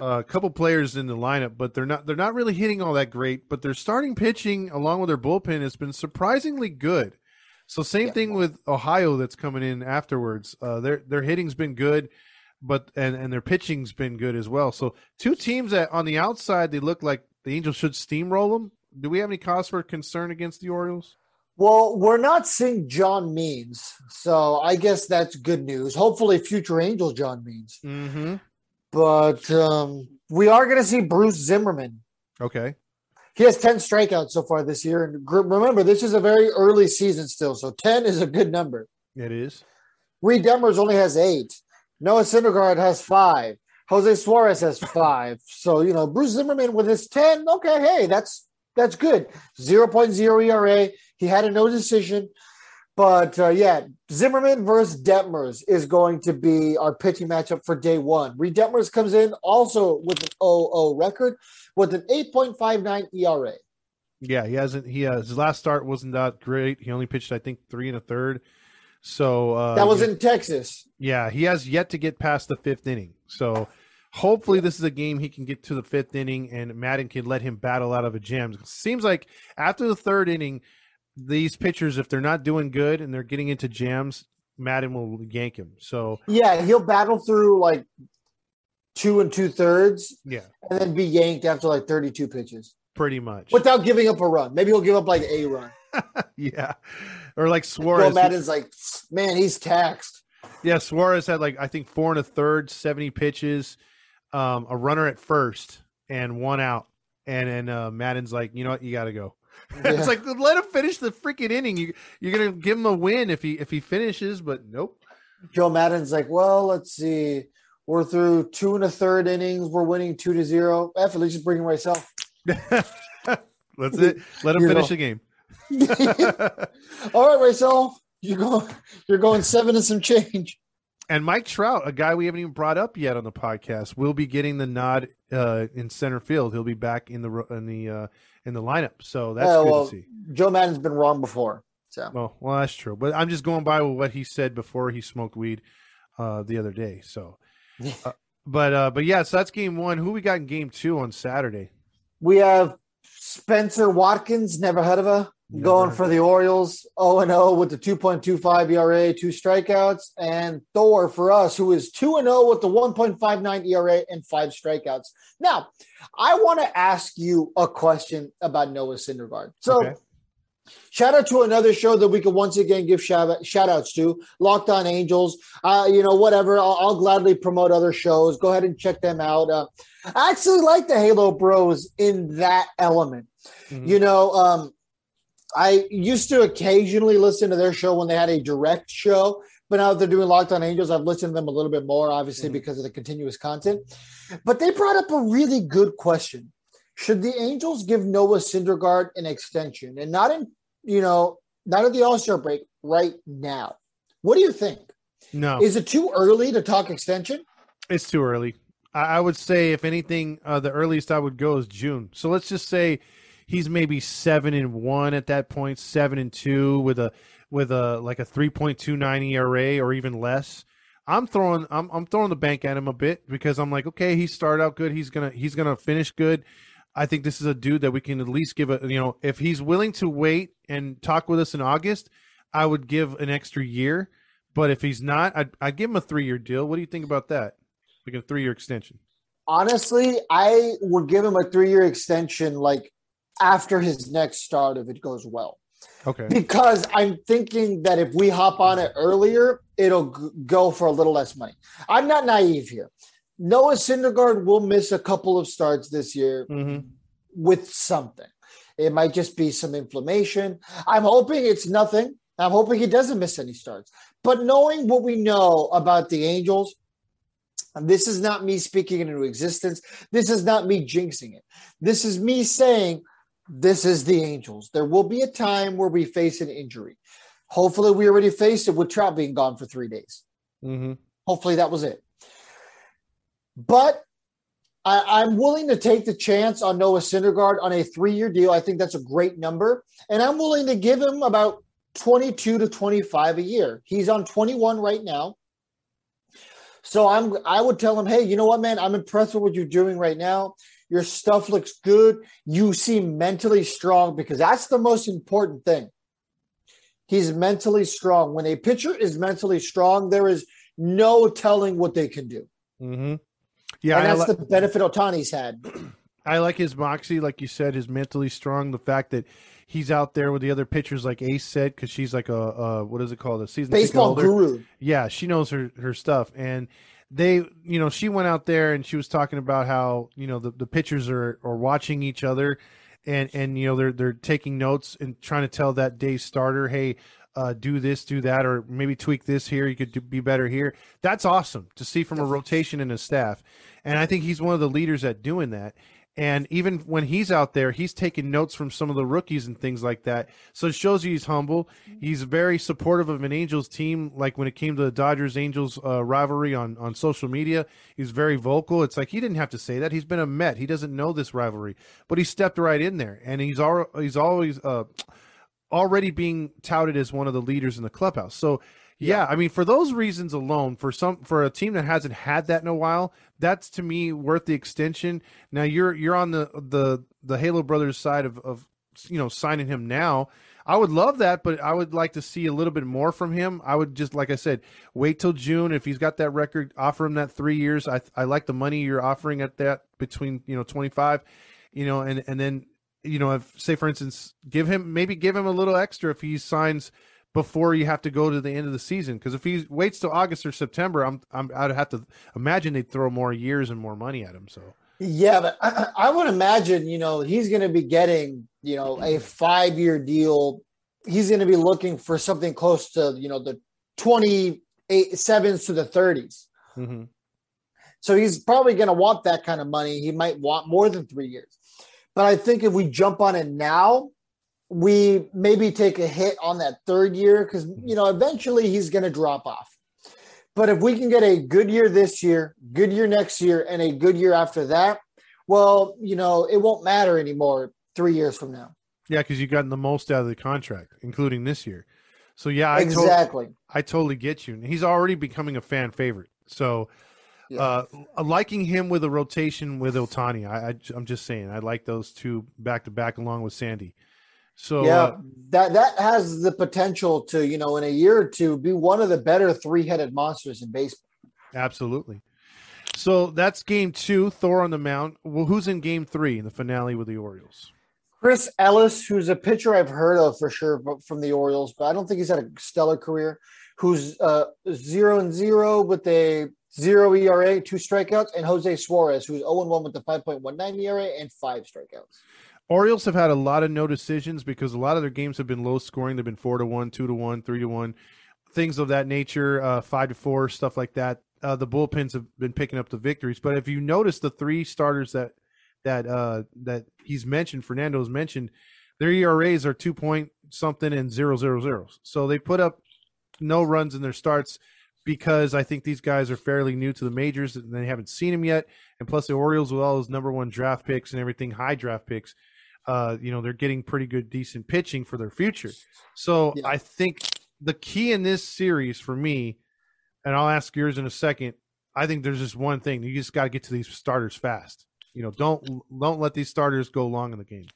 Uh, a couple players in the lineup, but they're not they're not really hitting all that great. But their starting pitching, along with their bullpen, has been surprisingly good. So same Yeah. thing with Ohio that's coming in afterwards. Uh, their their hitting's been good, but and and their pitching's been good as well. So two teams that on the outside they look like the Angels should steamroll them. Do we have any cause for concern against the Orioles? Well, we're not seeing John Means, so I guess that's good news. Hopefully, future Angel John Means. Mm-hmm. But um, we are going to see Bruce Zimmerman. Okay. He has 10 strikeouts so far this year. And remember, this is a very early season still, so 10 is a good number. It is. Reid Detmers only has eight. Noah Syndergaard has five. Jose Suarez has five. So, you know, Bruce Zimmerman with his 10, okay, hey, that's that's good. 0.0 ERA. He had a no decision. But uh, yeah, Zimmerman versus Detmers is going to be our pitching matchup for day one. Reid Detmers comes in also with an 0-0 record with an 8.59 ERA. Yeah, he hasn't. He has his last start wasn't that great. He only pitched, I think, three and a third. So uh, That was yeah, in Texas. yeah, he has yet to get past the fifth inning. So hopefully, this is a game he can get to the fifth inning, and Maddon can let him battle out of a jam. Seems like after the third inning, these pitchers, if they're not doing good and they're getting into jams, Maddon will yank him. So Yeah, he'll battle through like two and two thirds yeah, and then be yanked after like 32 pitches pretty much. without giving up a run. Maybe he'll give up like a run. yeah, or like Joe Suarez. Maddon's like, man, he's taxed. Yeah, Suarez had like I think four and a third, seventy pitches, um, a runner at first, and one out. And then uh, Maddon's like, you know what, you got to go. Yeah. it's like let him finish the freaking inning. You you're gonna give him a win if he if he finishes, but nope. Joe Maddon's like, well, let's see. We're through two and a third innings. We're winning two to zero. F, at least just bring him myself. That's it. Let him You finish know. the game. All right, Rachel, you're going. You're going seven and some change. And Mike Trout, a guy we haven't even brought up yet on the podcast, will be getting the nod uh, in center field. He'll be back in the in the uh, in the lineup, so that's Yeah, good well, to see. Joe Maddon's been wrong before. So Well, well, that's true. But I'm just going by what he said before he smoked weed uh, the other day. So, uh, but uh, but yeah, so that's game one. Who we got in game two on Saturday? we have Spencer Watkins, never heard of her, Never going for the Orioles, 0 and 0 with the 2.25 ERA, two strikeouts, and Thor for us, who is 2 and 0 with the 1.59 ERA and five strikeouts. Now, I want to ask you a question about Noah Syndergaard. So, Okay. Shout out to another show that we can once again give shout, shout outs to Locked On Angels. Uh, you know, whatever. I'll, I'll gladly promote other shows. Go ahead and check them out. Uh, I actually like the Halo Bros in that element. Mhm. You know, um, I used to occasionally listen to their show when they had a direct show, but now that they're doing Locked On Angels, I've listened to them a little bit more, obviously, Mhm. because of the continuous content. But they brought up a really good question. Should the Angels give Noah Syndergaard an extension and not in, you know, not at the All Star break right now? What do you think? No, Is it too early to talk extension? it's too early. I, I would say, if anything, uh, the earliest I would go is June. So let's just say he's maybe seven and one at that point, seven and two with a with a like a three point two nine ERA or even less. I'm throwing I'm I'm throwing the bank at him a bit because I'm like, okay, he started out good. He's gonna he's gonna finish good. I think this is a dude that we can at least give a you know if he's willing to wait and talk with us in August, I would give an extra year. But if he's not, I'd, I'd give him a three year deal. What do you think about that? Like a three year extension. Honestly, I would give him a three year extension like after his next start if it goes well. Okay. because I'm thinking that if we hop on it earlier, it'll g- go for a little less money. I'm not naive here. Noah Syndergaard will miss a couple of starts this year Mm-hmm. with something. It might just be some inflammation. I'm hoping it's nothing. I'm hoping he doesn't miss any starts. But knowing what we know about the Angels, and this is not me speaking into existence. This is not me jinxing it. This is me saying this is the Angels. There will be a time where we face an injury. Hopefully, we already faced it with Trout being gone for three days. Mm-hmm. Hopefully, that was it. But I, I'm willing to take the chance on Noah Syndergaard on a three-year deal. I think that's a great number, and I'm willing to give him about 22 to 25 a year. He's on 21 right now. So I'm I would tell him, hey, you know what, man? I'm impressed with what you're doing right now. Your stuff looks good. You seem mentally strong because that's the most important thing. He's mentally strong. When a pitcher is mentally strong, there is no telling what they can do. Mm-hmm. Yeah, and that's li- the benefit Ohtani's had. I like his moxie, like you said, his mentally strong. The fact that he's out there with the other pitchers, like Ace said, because she's like a, a what is it called, a season baseball guru. Yeah, she knows her her stuff, and they, you know, she went out there and she was talking about how you know the, the pitchers are are watching each other, and and you know they're they're taking notes and trying to tell that day starter, hey. Uh, do this, do that, or maybe tweak this here. You could do, be better here. That's awesome to see from a rotation in a staff, and I think he's one of the leaders at doing that. And even when he's out there, he's taking notes from some of the rookies and things like that. So it shows you he's humble. He's very supportive of an Angels team. Like when it came to the Dodgers Angels uh, rivalry on, on social media, he's very vocal. It's like he didn't have to say that. He's been a Met. He doesn't know this rivalry, but he stepped right in there. And he's, al- he's always uh, already being touted as one of the leaders in the clubhouse. So yeah. yeah, I mean, for those reasons alone, for some for a team that hasn't had that in a while, that's to me worth the extension. Now you're you're on the the the Halo Brothers side of of you know signing him now. I would love that, but I would like to see a little bit more from him. I would just like I said, wait till June if he's got that record, offer him that three years. I I like the money you're offering at that between you know twenty five, you know, and and then you know if say for instance give him maybe give him a little extra if he signs before you have to go to the end of the season. Because if he waits till August or September, I'm, I'm I'd have to imagine they'd throw more years and more money at him. So yeah, but I, I would imagine you know he's going to be getting you know a five year deal. He's going to be looking for something close to you know the twenty eight sevens to the 30s mm-hmm. So he's probably going to want that kind of money. He might want more than three years. But I think if we jump on it now, we maybe take a hit on that third year because you know eventually he's going to drop off. But if we can get a good year this year, good year next year, and a good year after that, well, you know, it won't matter anymore three years from now. Yeah, because you've gotten the most out of the contract, including this year. So yeah, I exactly. To- I totally get you. He's already becoming a fan favorite. So yeah. uh, liking him with a rotation with Ohtani, I, I am just saying, I like those two back to back along with Sandy. So yeah, uh, that that has the potential to you know in a year or two be one of the better three headed monsters in baseball. Absolutely. So that's game two, Thor on the mound. Well, who's in game three in the finale with the Orioles? Chris Ellis, who's a pitcher I've heard of for sure from the Orioles, but I don't think he's had a stellar career. Who's uh, zero and zero with a zero ERA, two strikeouts, and Jose Suarez, who's 0 and 1 with a 5.19 ERA and five strikeouts. Orioles have had a lot of no decisions because a lot of their games have been low scoring. They've been four to one, two to one, three to one, things of that nature, uh, five to four, stuff like that. Uh, the bullpens have been picking up the victories. But if you notice the three starters that that uh, that he's mentioned, Fernando's mentioned, their ERAs are two point something and zero zero zeros. So they put up no runs in their starts because I think these guys are fairly new to the majors and they haven't seen him yet. And plus the Orioles with all those number one draft picks and everything, high draft picks, uh, you know, they're getting pretty good, decent pitching for their future. So yeah. I think the key in this series for me, and I'll ask yours in a second. I think there's just one thing: you just got to get to these starters fast. You know, don't don't let these starters go long in the game.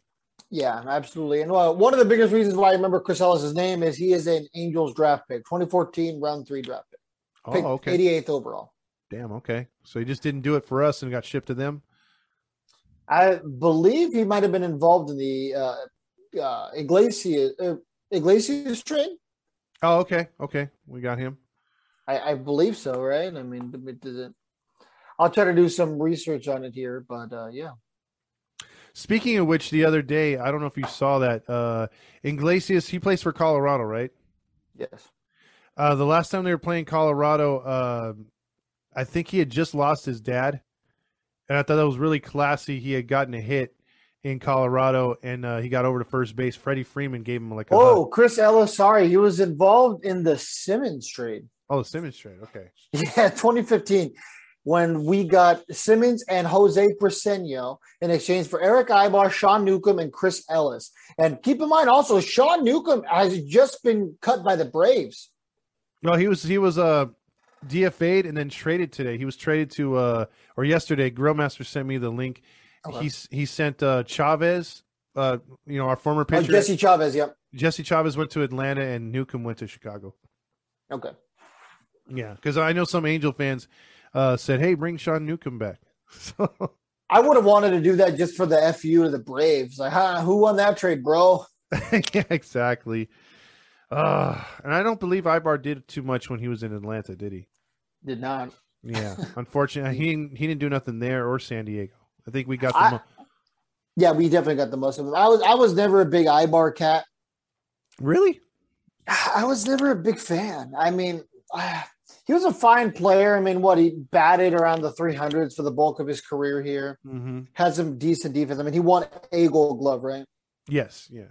Yeah, absolutely. And well, one of the biggest reasons why I remember Chris Ellis's name is he is an Angels draft pick, 2014 round three draft pick. Oh, okay. 88th overall. Damn. Okay. So he just didn't do it for us and got shipped to them. I believe he might have been involved in the uh, uh, Iglesias uh, Iglesias trade. Oh, okay, okay, we got him. I, I believe so, right? I mean, does it? I'll try to do some research on it here, but uh, yeah. Speaking of which, the other day, I don't know if you saw that uh, Iglesias. He plays for Colorado, right? Yes. Uh, the last time they were playing Colorado, uh, I think he had just lost his dad, and I thought that was really classy. He had gotten a hit in Colorado, and uh, he got over to first base. Freddie Freeman gave him like a oh, hug. Chris Ellis. Sorry, he was involved in the Simmons trade. Oh, the Simmons trade. Okay. Yeah, 2015, when we got Simmons and Jose Briceño in exchange for Erick Aybar, Sean Newcomb, and Chris Ellis. And keep in mind, also Sean Newcomb has just been cut by the Braves. No, he was he was uh DFA'd and then traded today. He was traded to uh or yesterday. Grillmaster sent me the link. Okay. He's he sent uh Chavez, uh you know our former oh, pitcher oh, Jesse Chavez. Yep. Jesse Chavez went to Atlanta and Newcomb went to Chicago. Okay. Yeah, because I know some Angel fans uh said, "Hey, bring Sean Newcomb back." So I would have wanted to do that just for the fu to the Braves. Like, huh, who won that trade, bro? yeah, exactly. Uh, and I don't believe Aybar did too much when he was in Atlanta, did he? Did not. Yeah, unfortunately, he didn't, he didn't do nothing there or San Diego. I think we got the. I- mo- Yeah, we definitely got the most of them. I was I was never a big Aybar cat. really? I was never a big fan. I mean, he was a fine player. I mean, what he batted around the 300s for the bulk of his career here. Mm-hmm. Had some decent defense. I mean, he won a Gold Glove, right? Yes, yeah.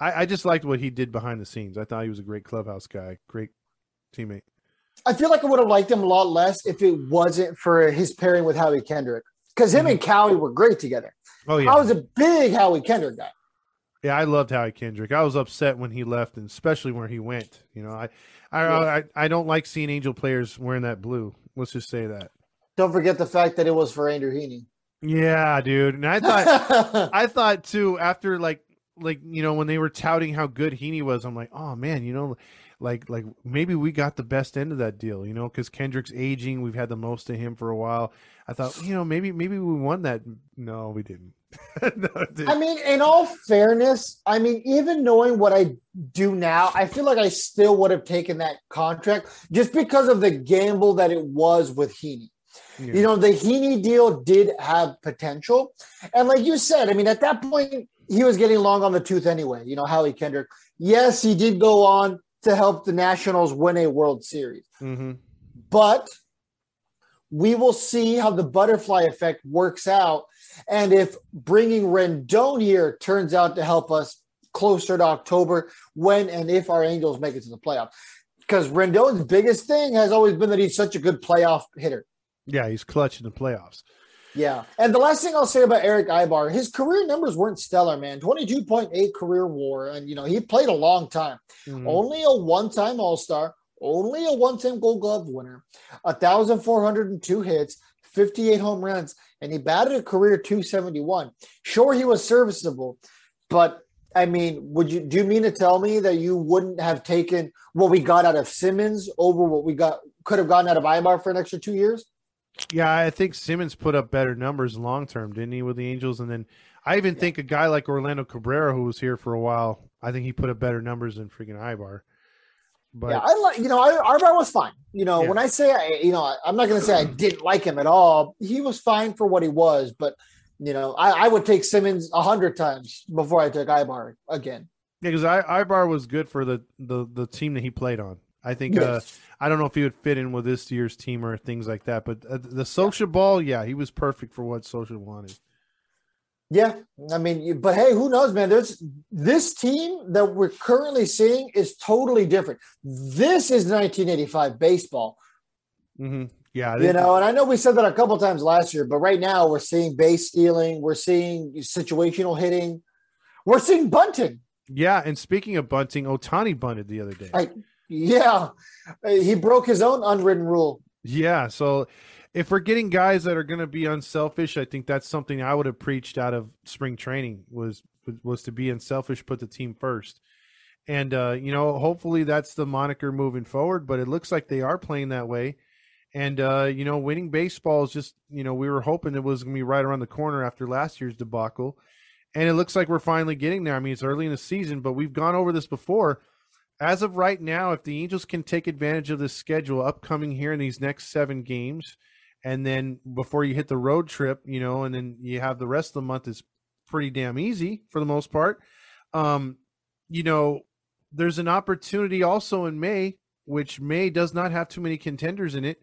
I, I just liked what he did behind the scenes. I thought he was a great clubhouse guy, great teammate. I feel like I would have liked him a lot less if it wasn't for his pairing with Howie Kendrick. Because him and mm-hmm. Cowie were great together. Oh yeah, I was a big Howie Kendrick guy. yeah. I loved Howie Kendrick. I was upset when he left, and especially where he went. You know, I, I, Yeah. I, I don't like seeing Angel players wearing that blue. Let's just say that. Don't forget the fact that it was for Andrew Heaney. Yeah, dude. And I thought, I thought too after like like you know when they were touting how good Heaney was, I'm like, oh man, you know, like like maybe we got the best end of that deal, you know, because Kendrick's aging, we've had the most of him for a while. I thought, you know, maybe maybe we won that. No, we didn't. no, didn't. I mean, in all fairness, I mean, even knowing what I do now, I feel like I still would have taken that contract just because of the gamble that it was with Heaney. Yeah. You know, the Heaney deal did have potential. And like you said, I mean, at that point, he was getting long on the tooth anyway. You know, Howie Kendrick. Yes, he did go on to help the Nationals win a World Series. Mhm. But we will see how the butterfly effect works out. And if bringing Rendon here turns out to help us closer to October, when and if our Angels make it to the playoffs. Because Rendon's biggest thing has always been that he's such a good playoff hitter. Yeah, he's clutch in the playoffs. Yeah. And the last thing I'll say about Erick Aybar, his career numbers weren't stellar, man. 22.8 career war. And, you know, he played a long time. Mhm. Only a one time All Star, only a one time Gold Glove winner, 1,402 hits, 58 home runs, and he batted a career 271. Sure, he was serviceable, but I mean, would you do you mean to tell me that you wouldn't have taken what we got out of Simmons over what we got could have gotten out of Aybar for an extra two years? Yeah, I think Simmons put up better numbers long term, didn't he, with the Angels? And then I even think a guy like Orlando Cabrera, who was here for a while, I think he put up better numbers than freaking Aybar. But yeah, I like you know, I, Aybar was fine. You know, Yeah. when I say I, you know, I, I'm not going to say I didn't like him at all. He was fine for what he was, but you know, I, I would take Simmons a hundred times before I took Aybar again. yeah, because I Aybar was good for the, the the team that he played on. I think uh, I don't know if he would fit in with this year's team or things like that, but uh, the Scioscia ball, yeah, he was perfect for what Scioscia wanted. Yeah, I mean, but hey, who knows, man? There's this team that we're currently seeing is totally different. This is 1985 baseball, Mm-hmm. Yeah, you know. And I know we said that a couple times last year, but right now we're seeing base stealing, we're seeing situational hitting, we're seeing bunting. yeah. And speaking of bunting, Ohtani bunted the other day. I- Yeah, he broke his own unwritten rule. Yeah. So if we're getting guys that are going to be unselfish, I think that's something I would have preached out of spring training was was to be unselfish, put the team first. And uh, you know, hopefully that's the moniker moving forward. But it looks like they are playing that way. And uh, you know, winning baseball is just you know we were hoping it was going to be right around the corner after last year's debacle, and it looks like we're finally getting there. I mean, it's early in the season, but we've gone over this before. As of right now, if the Angels can take advantage of this schedule upcoming here in these next seven games, and then before you hit the road trip, you know, and then you have the rest of the month is pretty damn easy for the most part. Um, you know, there's an opportunity also in May, which May does not have too many contenders in it.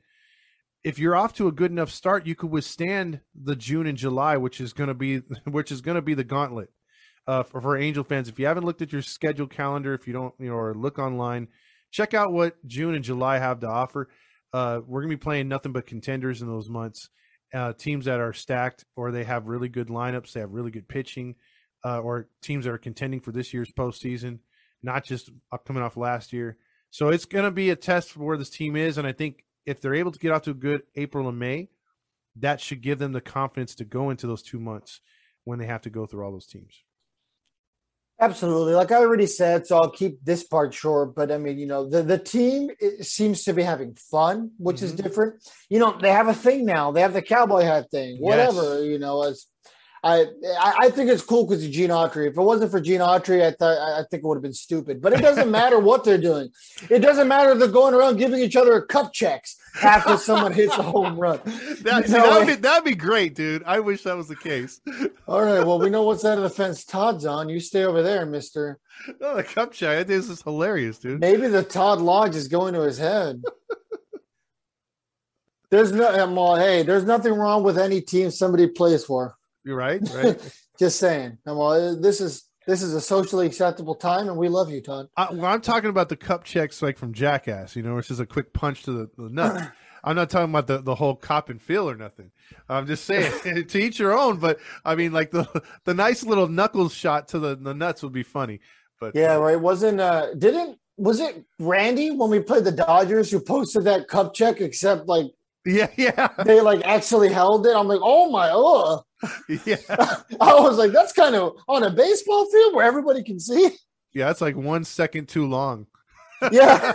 If you're off to a good enough start, you could withstand the June and July, which is going to be which is going to be the gauntlet uh, for, for Angel fans. If you haven't looked at your schedule calendar, if you don't, you know, or look online, check out what June and July have to offer. Uh, we're gonna be playing nothing but contenders in those months. Uh, teams that are stacked or they have really good lineups, they have really good pitching, uh, or teams that are contending for this year's postseason, not just coming off last year. So it's gonna be a test for where this team is, and I think if they're able to get off to a good April and May, that should give them the confidence to go into those two months when they have to go through all those teams. Absolutely. Like I already said, so I'll keep this part short. But I mean, you know, the, the team seems to be having fun, which is Mhm. different. You know, they have a thing now. They have the cowboy hat thing, whatever, you know, as I I, think it's cool because of Gene Autry. If it wasn't for Gene Autry, I thought I think it would have been stupid. But it doesn't matter what they're doing. It doesn't matter they're going around giving each other cup checks after someone hits a home run. That, see, that'd, be, that'd be great, dude. I wish that was the case. All right. Well, we know what side of the fence Todd's on. You stay over there, Mister. Oh, the cup check. This is hilarious, dude. Maybe the Todd Lodge is going to his head. There's no, well, hey, there's nothing wrong with any team somebody plays for. You're right, right. Just saying. Well, this is this is a socially acceptable time, and we love you, Todd. Uh, well, I'm talking about the cup checks, like from Jackass. You know, it's just a quick punch to the, the nut. I'm not talking about the, the whole cop and feel or nothing. I'm just saying to each your own. But I mean, like the the nice little knuckles shot to the, the nuts would be funny. But yeah, right. Wasn't uh didn't was it Randy when we played the Dodgers who posted that cup check? Except like yeah, yeah. They like actually held it. I'm like, oh my, oh. Yeah. I was like, that's kind of on a baseball field where everybody can see. Yeah, it's like one second too long. yeah.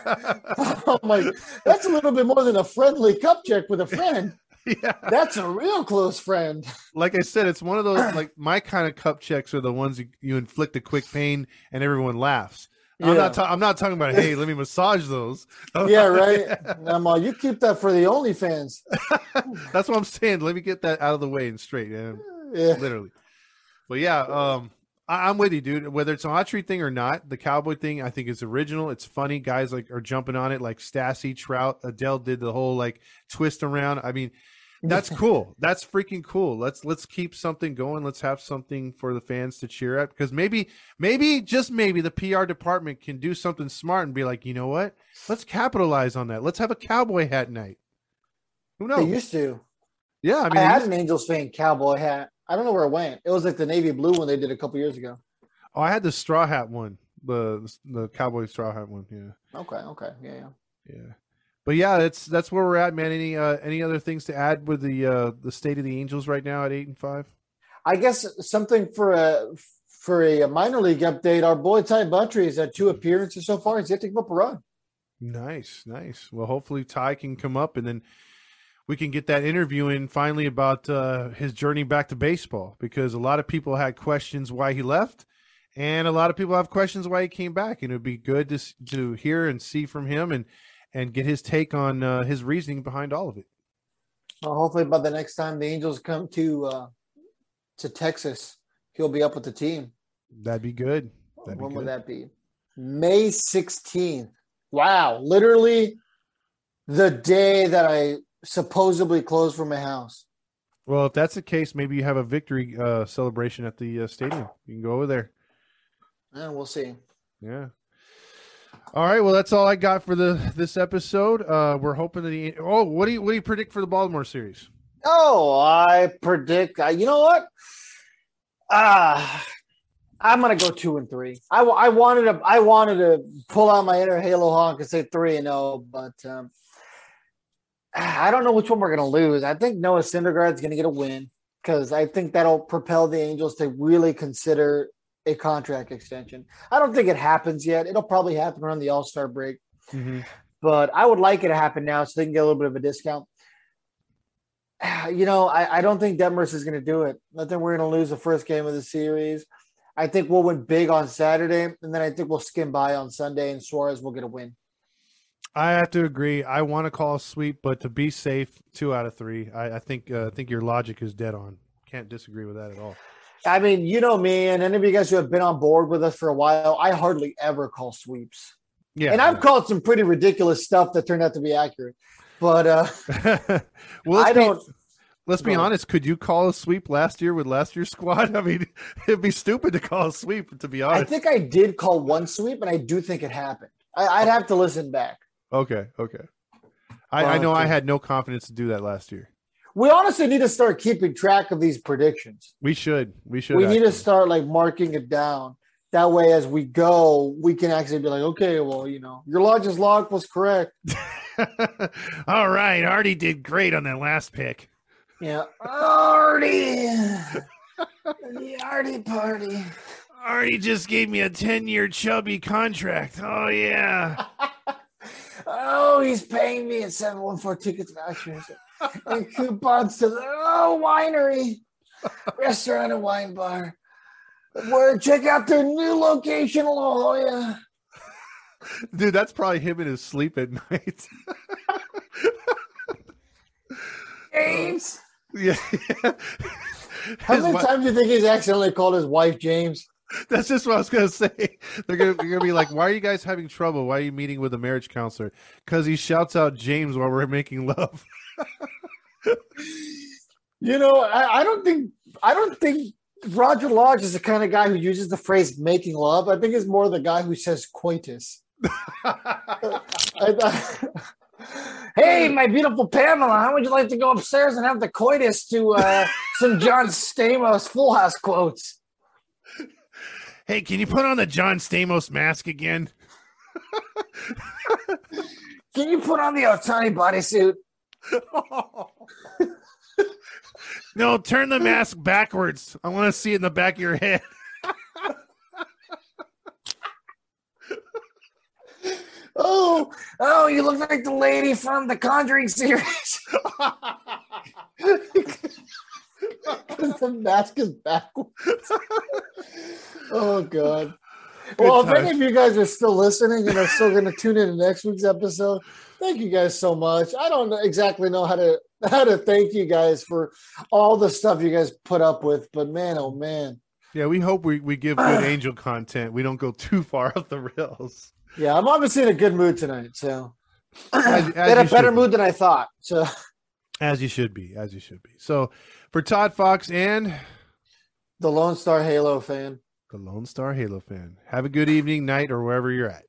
I'm like, that's a little bit more than a friendly cup check with a friend. Yeah. That's a real close friend. Like I said, it's one of those like my kind of cup checks are the ones you, you inflict a quick pain and everyone laughs. Yeah. I'm not. Ta- I'm not talking about. Hey, let me massage those. yeah, right. I'm all, you keep that for the OnlyFans. That's what I'm saying. Let me get that out of the way and straight. Man. Yeah, literally. But yeah, um, I, am with you, dude. Whether it's an Autry thing or not, the cowboy thing, I think is original. It's funny. Guys like are jumping on it, like Stassi, Trout, Adell did the whole like twist around. I mean, that's cool. That's freaking cool. Let's let's keep something going. Let's have something for the fans to cheer at because maybe maybe just maybe the PR department can do something smart and be like, you know what? Let's capitalize on that. Let's have a cowboy hat night. Who knows? They used to. Yeah, I mean, I had an Angels fan cowboy hat. I don't know where it went. It was like the navy blue one they did a couple years ago. Oh, I had the straw hat one, the the cowboy straw hat one. Yeah. Okay. Okay. Yeah. Yeah. Yeah but yeah, that's that's where we're at, man. Any uh, any other things to add with the uh, the state of the Angels right now at eight and five? I guess something for a for a minor league update. Our boy Ty Buttrey has had two appearances so far. He's yet to give up a run. Nice, nice. Well, hopefully Ty can come up and then we can get that interview in finally about uh, his journey back to baseball because a lot of people had questions why he left, and a lot of people have questions why he came back, and it would be good to to hear and see from him and and get his take on uh, his reasoning behind all of it. Well, hopefully, by the next time the Angels come to uh, to Texas, he'll be up with the team. That'd be good. That'd when be good. would that be? May 16th. Wow, literally the day that I supposedly closed for my house. Well, if that's the case, maybe you have a victory uh, celebration at the uh, stadium. You can go over there. Yeah, we'll see. Yeah. All right, well, that's all I got for the this episode. Uh, we're hoping that he. Oh, what do you what do you predict for the Baltimore series? Oh, I predict. Uh, you know what? Ah, uh, I'm gonna go two and three. I, I wanted to I wanted to pull out my inner Halo honk and say three and zero, oh, but um, I don't know which one we're gonna lose. I think Noah Syndergaard's gonna get a win because I think that'll propel the Angels to really consider a contract extension. I don't think it happens yet. It'll probably happen around the All Star break, mm-hmm. but I would like it to happen now so they can get a little bit of a discount. You know, I, I don't think Detmers is going to do it. I think we're going to lose the first game of the series. I think we'll win big on Saturday, and then I think we'll skim by on Sunday, and Suarez will get a win. I have to agree. I want to call a sweep, but to be safe, two out of three. I, I think uh, I think your logic is dead on. Can't disagree with that at all. I mean, you know me, and any of you guys who have been on board with us for a while, I hardly ever call sweeps. Yeah, and I've called some pretty ridiculous stuff that turned out to be accurate. But uh, well, I be, don't. Let's be honest. Could you call a sweep last year with last year's squad? I mean, it'd be stupid to call a sweep. To be honest, I think I did call one sweep, and I do think it happened. I, would have to listen back. Okay, okay. I, I know I had no confidence to do that last year we honestly need to start keeping track of these predictions. We should. We should. We actually. need to start like marking it down. That way, as we go, we can actually be like, okay, well, you know, your largest log was correct. All right, Artie did great on that last pick. Yeah, Artie, the Artie party. Artie just gave me a ten-year chubby contract. Oh yeah. oh, he's paying me at seven one four tickets vouchers and coupons to the oh winery. restaurant and wine bar. Where check out their new location, La Jolla. Dude, that's probably him in his sleep at night. James. yeah. How His many times do you think he's accidentally called his wife James? That's just what I was gonna say. They're gonna, they're gonna be like, "Why are you guys having trouble? Why are you meeting with a marriage counselor?" Because he shouts out James while we're making love. You know, I, I don't think I don't think Roger Lodge is the kind of guy who uses the phrase "making love." I think it's more the guy who says "coitus." I, I- hey, my beautiful Pamela, how would you like to go upstairs and have the coitus to uh, some John Stamos Full House quotes? hey, can you put on the John Stamos mask again? Can you put on the Ohtani bodysuit? No, turn the mask backwards. I want to see it in the back of your head. Oh, oh, you look like the lady from the Conjuring series. the mask is backwards. oh god. well, if any of you guys are still listening and are still going to tune in to next week's episode, thank you guys so much. I don't exactly know how to how to thank you guys for all the stuff you guys put up with, but man, oh man. yeah, we hope we, we give good angel content. We don't go too far off the rails. Yeah, I'm obviously in a good mood tonight, so As- in a better should be. mood than I thought. So As you should be, as you should be. So, for Todd Fox and the Lone Star Halo fan. the Lone Star Halo fan, have a good evening, night, or wherever you're at.